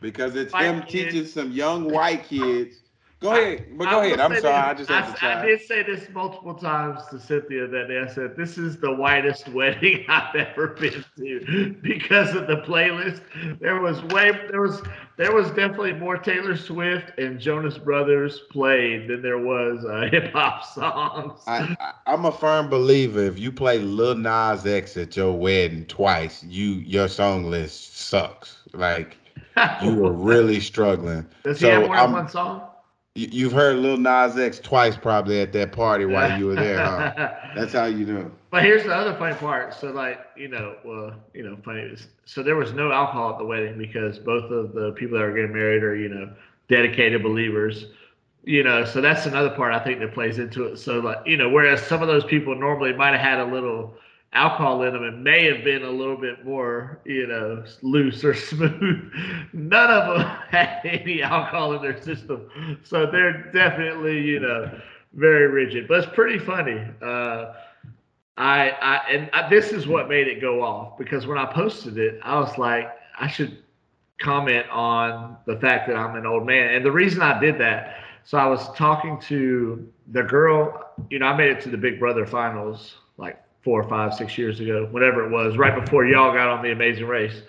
D: because it's
B: White
D: him
B: kids.
D: teaching some young white kids. Go ahead, but go ahead. I'm sorry,
B: this.
D: I just
B: I, I did say this multiple times to Cynthia that day. I said, "This is the whitest wedding I've ever been to because of the playlist. There was way there was there was definitely more Taylor Swift and Jonas Brothers played than there was uh, hip hop songs.
D: I, I'm a firm believer. If you play Lil Nas X at your wedding twice, you your song list sucks. Like you were really struggling.
B: Does he have more than one song?
D: You, you've heard Lil Nas X twice probably at that party while you were there, huh? That's how you know.
B: But here's the other funny part. So, like, you know, well, you know, funny. is- So there was no alcohol at the wedding because both of the people that were getting married are, you know, dedicated believers. You know, so that's another part I think that plays into it. So, like, you know, whereas some of those people normally might have had a little alcohol in them and may have been a little bit more, you know, loose or smooth. None of them had any alcohol in their system, so they're definitely, you know, very rigid. But it's pretty funny. Uh, I, I and I, this is what made it go off because when I posted it, I was like, I should comment on the fact that I'm an old man. And the reason I did that, so I was talking to the girl, you know, I made it to the Big Brother finals four or five, six years ago, whatever it was, right before y'all got on the Amazing Race,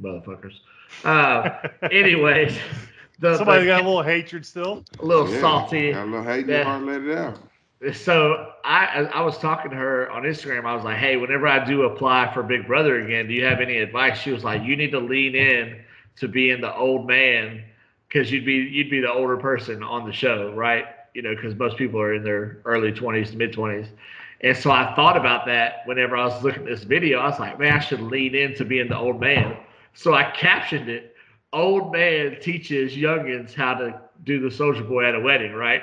B: motherfuckers. Uh, anyways, the,
C: Somebody
B: the-
C: got a little hatred still.
B: a little
D: Yeah,
B: salty.
D: Got a little hate
B: Yeah.
D: your let it out.
B: So I I was talking to her on Instagram. I was like, hey, whenever I do apply for Big Brother again, do you have any advice? She was like, you need to lean in to being the old man because you'd be you'd be the older person on the show, right? You know, because most people are in their early twenties to mid twenties. And so I thought about that whenever I was looking at this video. I was like, man, I should lean into being the old man. So I captioned it, old man teaches youngins how to do the soldier boy at a wedding, right?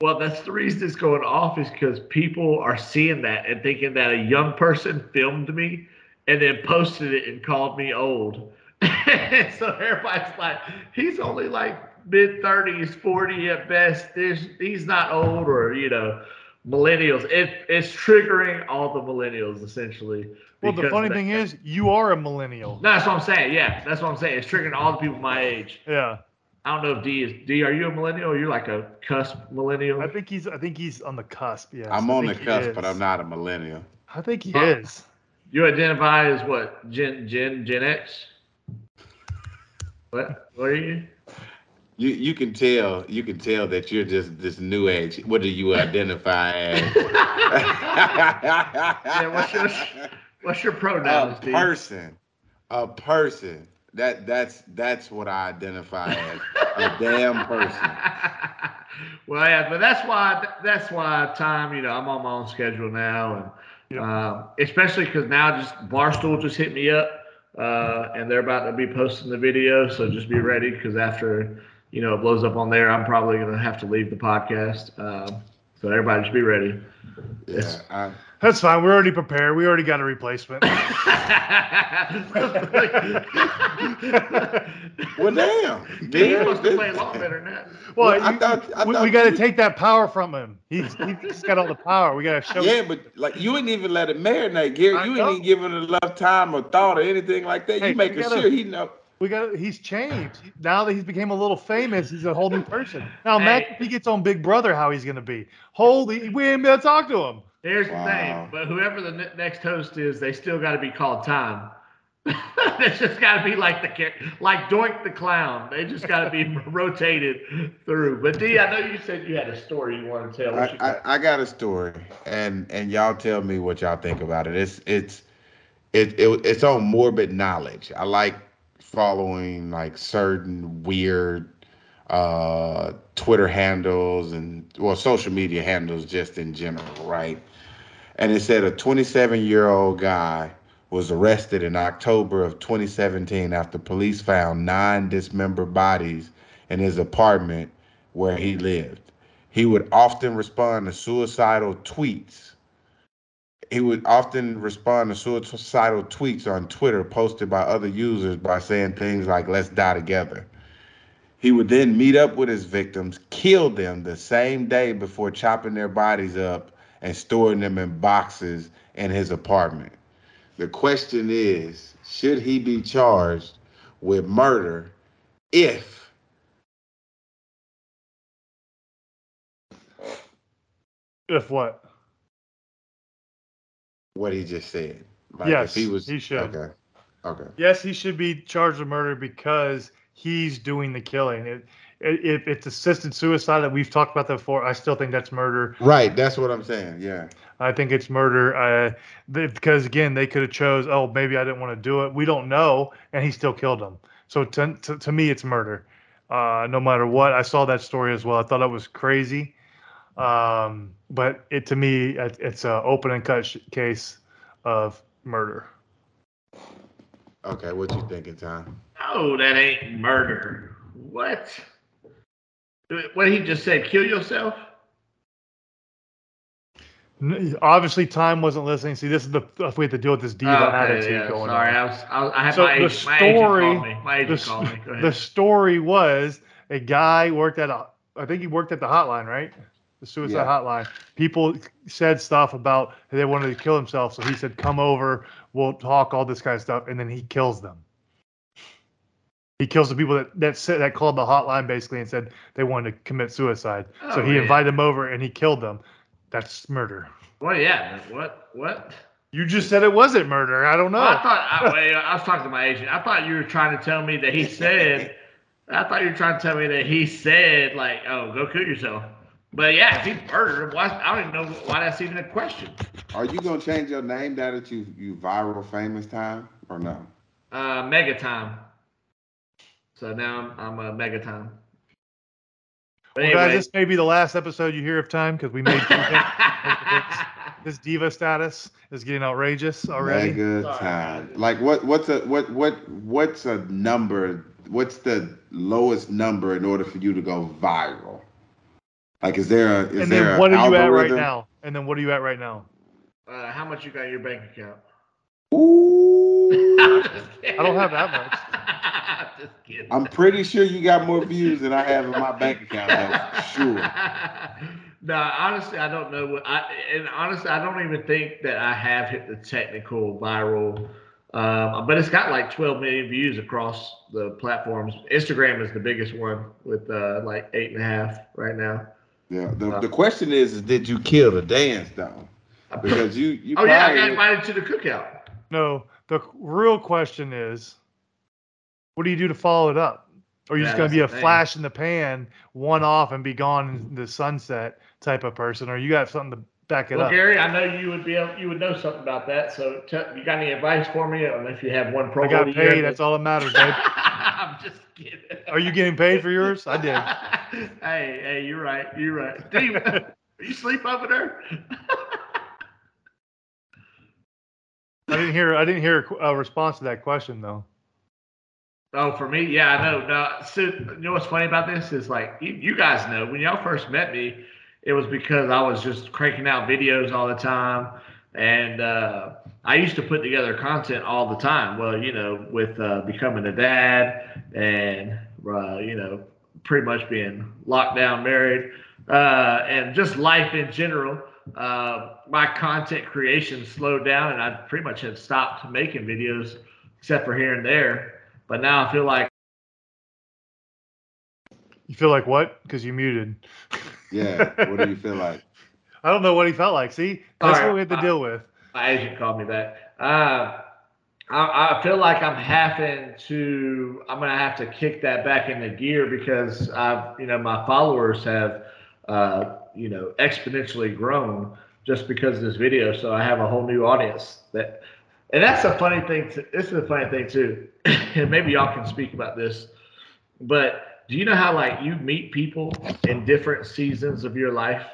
B: Well, that's the reason it's going off is because people are seeing that and thinking that a young person filmed me and then posted it and called me old. so everybody's like, he's only like mid 30s, 40 at best. There's, he's not old or, you know, millennials. It, it's triggering all the millennials essentially.
C: Well, the funny
B: that-
C: thing is, you are a millennial.
B: No, that's what I'm saying. Yeah, that's what I'm saying. It's triggering all the people my age.
C: Yeah,
B: I don't know if D is D. Are you a millennial? or You're like a cusp millennial.
C: I think he's. I think he's on the cusp. Yeah,
D: I'm on the cusp, but I'm not a millennial.
C: I think he
B: Huh?
C: is.
B: You identify as what? Gen Gen Gen X? What? What are you?
D: You you can tell you can tell that you're just this new age. What do you identify as?
B: yeah. What's your What's your pronouns,
D: a
B: D?
D: person? A person. That that's that's what I identify as. A damn person.
B: well, yeah, but that's why that's why time. You know, I'm on my own schedule now, and
C: Yep.
B: um, especially because now just Barstool just hit me up, uh, and they're about to be posting the video. So just be ready because after you know it blows up on there, I'm probably gonna have to leave the podcast. Um, so everybody just be ready.
D: Yeah. I,
C: That's fine. We're already prepared. We already got a replacement.
D: well, damn.
B: He's
D: man,
B: supposed to play a lot better than that.
C: well,
D: Well, I thought- I
C: we,
D: thought
C: got to take that power from him. He's he's got all the power. We got to show.
D: Yeah, but like you ain't even let it marinate, Gary.
C: I
D: You
C: know.
D: ain't even giving it enough time or thought or anything like that.
C: Hey,
D: you making
C: gotta-
D: sure he know.
C: We got. He's changed now that he's became a little famous. He's a whole new person. Now imagine
B: Hey.
C: if he gets on Big Brother, how he's gonna be. Holy, we ain't gonna talk to him.
B: Here's
D: Wow.
B: the thing, but whoever the ne- next host is, they still got to be called Thyme. it's just got to be like the char- like Doink the clown. They just got to be rotated through. But D, I know you said you had a story you want to tell.
D: I,
B: got?
D: I, I got a story, and and y'all tell me what y'all think about it. It's it's it, it it's on morbid knowledge. I like following like certain weird uh Twitter handles and well social media handles just in general, right? And it said a 27 year old guy was arrested in October of 2017 after police found nine dismembered bodies in his apartment where he lived. He would often respond to suicidal tweets. He would often respond to suicidal tweets on Twitter posted by other users by saying things like, let's die together. He would then meet up with his victims, kill them the same day before chopping their bodies up and storing them in boxes in his apartment. The question is should he be charged with murder if
C: If what?
D: What he just said? Like
C: Yes,
D: if he was
C: he should.
D: Okay. Okay.
C: Yes, he should be charged with murder because he's doing the killing. It, it, if it's assisted suicide that we've talked about that before, I still think that's murder.
D: Right, that's what I'm saying. Yeah.
C: I think it's murder uh, th- because again, they could have chose. Oh, maybe I didn't want to do it. We don't know, and he still killed him. So to to, to me, it's murder. Uh, no matter what, I saw that story as well. I thought it was crazy, um, but it to me, it, it's an open and cut sh- case of murder.
D: Okay, what you thinking, Tom?
B: No, that ain't murder. What? What he just said? Kill yourself?
C: Obviously, Thyme wasn't listening. See, this is the we have to deal with this diva
B: Oh, Okay,
C: attitude
B: yeah,
C: going
B: sorry,
C: on.
B: I was, I was, I had
C: So
B: my,
C: the
B: agent, my agent
C: story-
B: called me. My agent
C: s-
B: called me.
C: The story was a guy worked at a, I think he worked at the hotline, right? The suicide
D: Yeah.
C: hotline. People said stuff about they wanted to kill themselves, so he said, "Come over, we'll talk all this kind of stuff," and then he kills them. He kills the people that that said that called the hotline basically and said they wanted to commit suicide. Oh, so
B: Oh,
C: he
B: yeah.
C: invited them over and he killed them. That's murder.
B: Well, yeah. What? What?
C: You just said it wasn't murder. I don't know.
B: Well, I thought I, wait, I was talking to my agent. I thought you were trying to tell me that he said. I thought you were trying to tell me that he said like, "Oh, go kill yourself." But yeah, if he murdered, him, why? I don't even know why that's even a question.
D: Are you gonna change your name now that you you viral famous Thyme or no?
B: Uh, mega Thyme. So now I'm, I'm a mega Thyme. But
C: well, guys, this may be the last episode you hear of Thyme because we made this diva status is getting outrageous already.
D: Mega
B: Sorry.
D: Thyme. Like what what's a what what what's a number? What's the lowest number in order for you to go viral? Like is there a is
C: and
D: there
C: then
D: a
C: what are you at right now? And then what are you at right now?
B: uh, how much you got in your bank account?
D: Ooh.
B: I
C: don't have that much.
B: Just kidding.
D: I'm pretty sure you got more views than I have in my bank account. That's for sure.
B: no, honestly, I don't know what I and honestly, I don't even think that I have hit the technical viral. Um, but it's got like 12 million views across the platforms. Instagram is the biggest one with uh, like eight and a half right now.
D: Yeah. The, uh, the question is, is did you kill the dance though? Because you you
B: oh yeah, I got
D: probably-
B: invited to the cookout.
C: No, the real question is, what do you do to follow it up? Or are you
B: Yeah,
C: just gonna be a
B: thing.
C: flash in the pan, one off, and be gone in the sunset type of person? Or you got something to back it
B: Well,
C: up?
B: Gary, I know you would be able, you would know something about that. So, t- you got any advice for me on if you have one Pro
C: I got
B: Bowl year?
C: paid. That's all that matters, babe.
B: I'm just kidding.
C: Are you getting paid for yours? I did.
B: hey, hey, you're right. You're right. Steve, are you sleep over there?
C: I didn't hear. I didn't hear a a response to that question though.
B: Oh, for me, yeah, I know. No, so you know what's funny about this is like you, you guys know when y'all first met me, it was because I was just cranking out videos all the time, and uh, I used to put together content all the time. Well, you know, with uh, becoming a dad and uh, you know, pretty much being locked down, married, uh, and just life in general. Uh, my content creation slowed down, and I pretty much had stopped making videos, except for here and there. But now I feel like
C: You feel like what? Because you muted.
D: Yeah. What do you feel like?
C: I don't know what he felt like. See, that's
B: All
C: what we
B: right,
C: had to
B: uh,
C: deal with.
B: My agent called me back. Uh, I, I feel like I'm having to. I'm gonna have to kick that back into gear because I've, you know, my followers have, uh, you know, exponentially grown just because of this video. So I have a whole new audience that, and that's a funny thing. To, this is a funny thing too, and maybe y'all can speak about this. But do you know how like you meet people in different seasons of your life?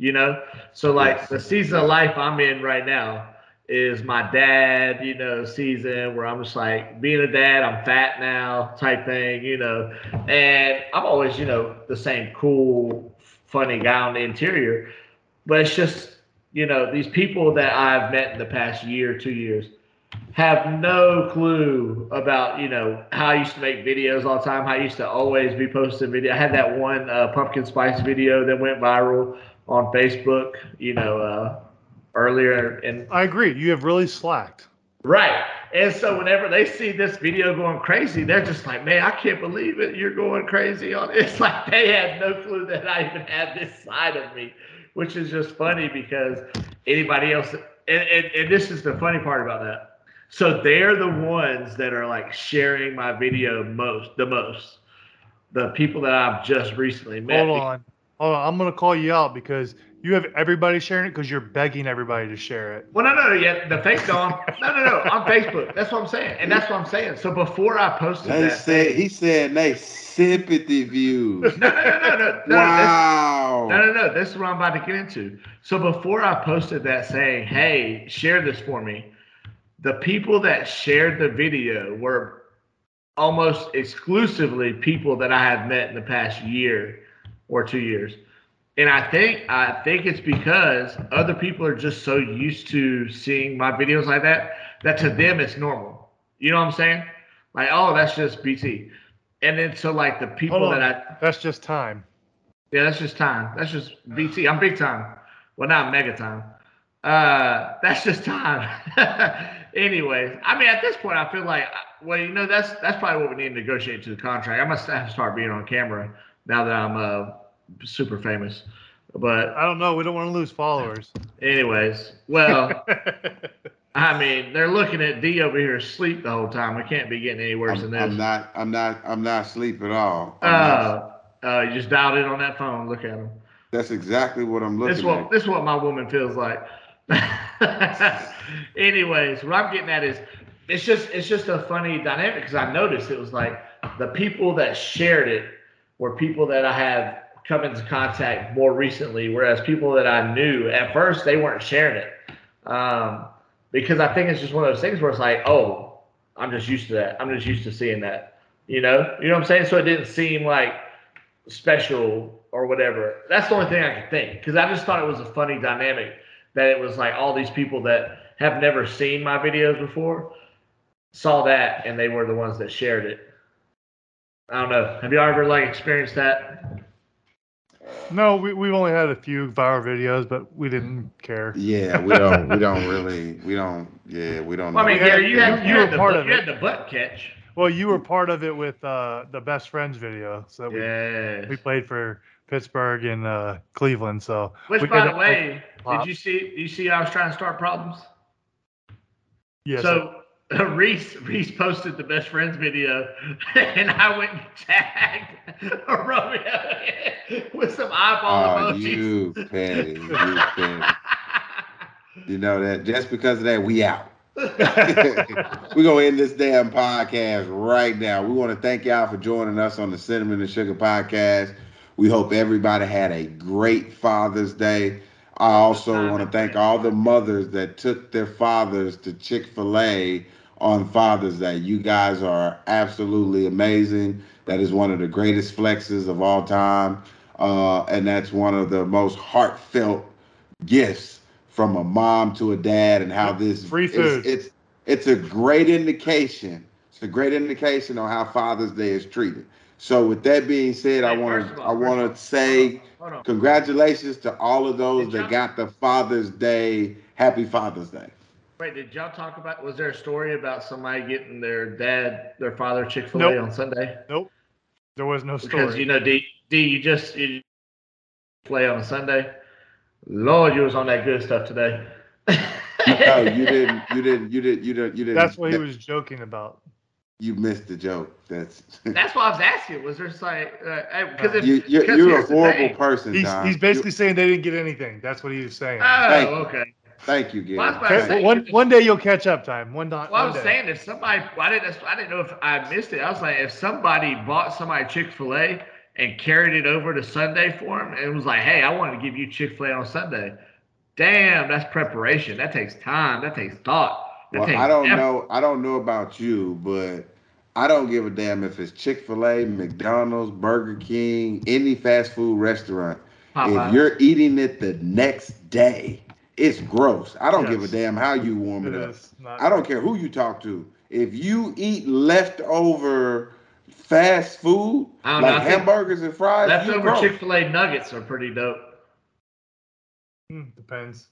B: You know, so like the season of life I'm in right now is my dad, you know, season where I'm just like being a dad, I'm fat now type thing, you know, and I'm always, you know, the same cool, funny guy on the interior, but it's just, you know, these people that I've met in the past year, two years have no clue about, you know, how I used to make videos all the time, how I used to always be posting video. I had that one uh, pumpkin spice video that went viral on Facebook, you know, uh, earlier And
C: I agree. You have really slacked.
B: Right. And so whenever they see this video going crazy, they're just like, man, I can't believe it. You're going crazy on it. It's like they had no clue that I even had this side of me, which is just funny because anybody else, and, and, and this is the funny part about that. So they're the ones that are like sharing my video most, the most. The people that I've just recently met.
C: Hold on. Hold on. I'm going to call you out because you have everybody sharing it because you're begging everybody to share it.
B: Well, no, no, no. Yeah, the fake Don. No, no, no. On Facebook. That's what I'm saying, and that's what I'm saying. So before I posted
D: They
B: that,
D: said he said they sympathy views.
B: no, no, no, no, no, no.
D: wow.
B: This, no, no, no. This is what I'm about to get into. So before I posted that saying, "Hey, share this for me," the people that shared the video were almost exclusively people that I have met in the past year or two years. And I think I think it's because other people are just so used to seeing my videos like that that to them it's normal. You know what I'm saying? Like, oh, that's just BT. And then so like the people that I
C: That's just Thyme.
B: yeah, that's just Thyme. That's just BT. I'm big time. Well, not mega Thyme. Uh, that's just Thyme. Anyways, I mean, at this point, I feel like, well, you know, that's that's probably what we need to negotiate to the contract. I must have to start being on camera now that I'm uh, super famous. But
C: I don't know. We don't want to lose followers.
B: anyways, well, I mean, they're looking at D over here asleep the whole time. We can't be getting any worse
D: I'm,
B: than
D: I'm not. I'm not. I'm not asleep at all. I'm
B: Uh, uh, you just dialed in on that phone. Look at him.
D: that's exactly what I'm
B: This
D: looking
B: what
D: at.
B: this is what my woman feels like. Anyways, what I'm getting at is it's just it's just a funny dynamic because I noticed it was like the people that shared it were people that I have come into contact more recently, whereas people that I knew at first they weren't sharing it. Um, because I think it's just one of those things where it's like, oh, I'm just used to that. I'm just used to seeing that. You know, you know what I'm saying? So it didn't seem like special or whatever. That's the only thing I could think because I just thought it was a funny dynamic that it was like all these people that have never seen my videos before saw that and they were the ones that shared it. I don't know. Have you ever like experienced that?
C: no, we, we've only had a few viral videos, but we didn't care.
D: Yeah, we don't. We don't really. We don't. Yeah, we don't.
B: Well, I mean,
D: know.
C: Yeah,
B: you had
C: you
B: you,
C: were
B: the
C: part
B: butt,
C: of
B: you
C: it.
B: had the butt catch.
C: Well, you were part of it with uh, the best friends video. So we,
B: Yeah.
C: we played for Pittsburgh and uh, Cleveland. So
B: Which, by the way, did you see? Did you see? I was trying to start problems.
C: yes,
B: So Reese Reese posted the best friends video, and I went and tagged Romeo with some eyeball
D: Oh,
B: emojis.
D: you petty. You petty. You know that just because of that, we out. We're gonna end this damn podcast right now. We want to thank y'all for joining us on the Cinnamon and Sugar Podcast. We hope everybody had a great Father's Day. I also want to thank all the mothers that took their fathers to Chick fil A on Father's Day. You guys are absolutely amazing. That is one of the greatest flexes of all time. Uh, and that's one of the most heartfelt gifts from a mom to a dad and how this
C: Free
D: is-
C: food.
D: it's it's a great indication. It's a great indication on how Father's Day is treated. So with that being said, I want to I want to say
B: Hold on.
D: congratulations to all of those
B: Did
D: that got the Father's Day. Happy Father's Day.
B: Wait, did y'all talk about? Was there a story about somebody getting their dad, their father, Chick Fil A
C: Nope.
B: on Sunday?
C: nope. There was no story.
B: Because you know, D, D, you just you play on a Sunday. Lord, you was on that good stuff today.
D: no, you didn't. You didn't. You didn't. You didn't. You didn't.
C: That's what he was joking about.
D: You missed the joke. That's.
B: That's why I was asking. Was there like because uh,
D: you, you're, you're a horrible person.
C: He's, he's basically saying they didn't get anything. That's what he was saying.
B: Oh,
D: Thank
B: okay.
D: Thank you, Gary.
B: Well, that's what I
C: Okay,
B: saying.
C: one one day you'll catch up. Time one time.
B: Well, I was
C: day.
B: saying if somebody, I didn't, I didn't know if I missed it. I was like, if somebody bought somebody Chick Fil A and carried it over to Sunday for him, and it was like, hey, I want to give you Chick Fil A on Sunday. Damn, that's preparation. That takes time. That takes thought. That
D: Well,
B: takes
D: I don't
B: effort.
D: know. I don't know about you, but I don't give a damn if it's Chick Fil A, McDonald's, Burger King, any fast food restaurant.
B: Popeyes.
D: If you're eating it the next day, it's gross. I don't give a damn how you warm
C: It
D: it up. I don't care who you talk to. If you eat leftover fast food,
B: I don't know,
D: like hamburgers and fries, you
B: Leftover. Chick Fil A nuggets are pretty dope.
C: Hmm, Depends.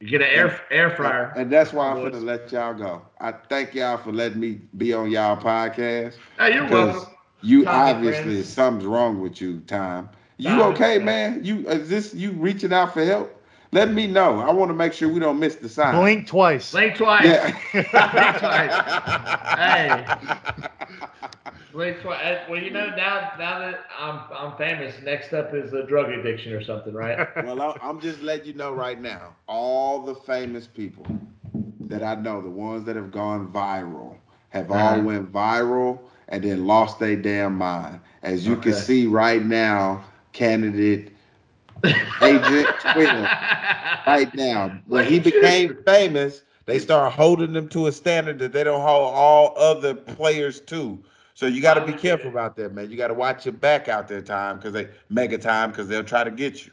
B: You get an air air fryer.
D: And that's why I'm gonna let y'all go. I thank y'all for letting me be on y'all podcast.
B: Hey, you're welcome.
D: you
B: Thyme and
D: obviously
B: friends.
D: something's wrong with you, Tom. You
B: Thyme
D: okay,
B: friends.
D: man? You is this you reaching out for help? Let me know. I want to make sure we don't miss the sign.
C: Blink twice.
B: Blink twice.
D: Yeah. Blink twice.
B: hey. Blink twice. Eh, Well, you know, now now that I'm I'm famous, next up is a drug addiction or something, right?
D: well, I- I'm just letting you know right now. All the famous people that I know, the ones that have gone viral, have all
B: Uh-huh.
D: went viral and then lost their damn mind. As you can see right now, candidate agent Twitter right now. When he
B: Look at you.
D: became famous, they start holding them to a standard that they don't hold all other players to. So you got to be oh, careful about that, man. You got to watch your back out there, Thyme, because they mega Thyme, because they'll try to get you.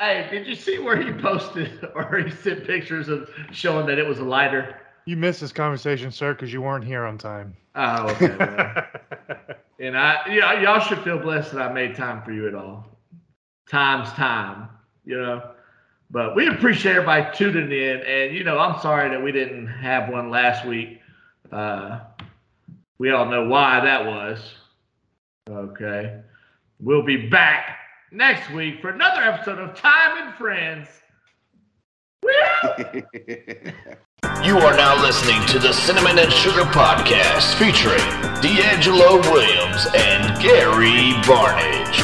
B: Hey, did you see where he posted or he sent pictures of showing that it was a lighter?
C: You missed this conversation, sir, because you weren't here on time.
B: Oh, okay. and I, yeah, y'all should feel blessed that I made time for you at all. Time's time, you know. But we appreciate everybody tuning in, and you know, I'm sorry that we didn't have one last week. Uh, we all know why that was. Okay, we'll be back next week for another episode of Thyme and Friends.
A: You are now listening to the Cinnamon and Sugar Podcast featuring DeAngelo Williams and Gary Barnidge.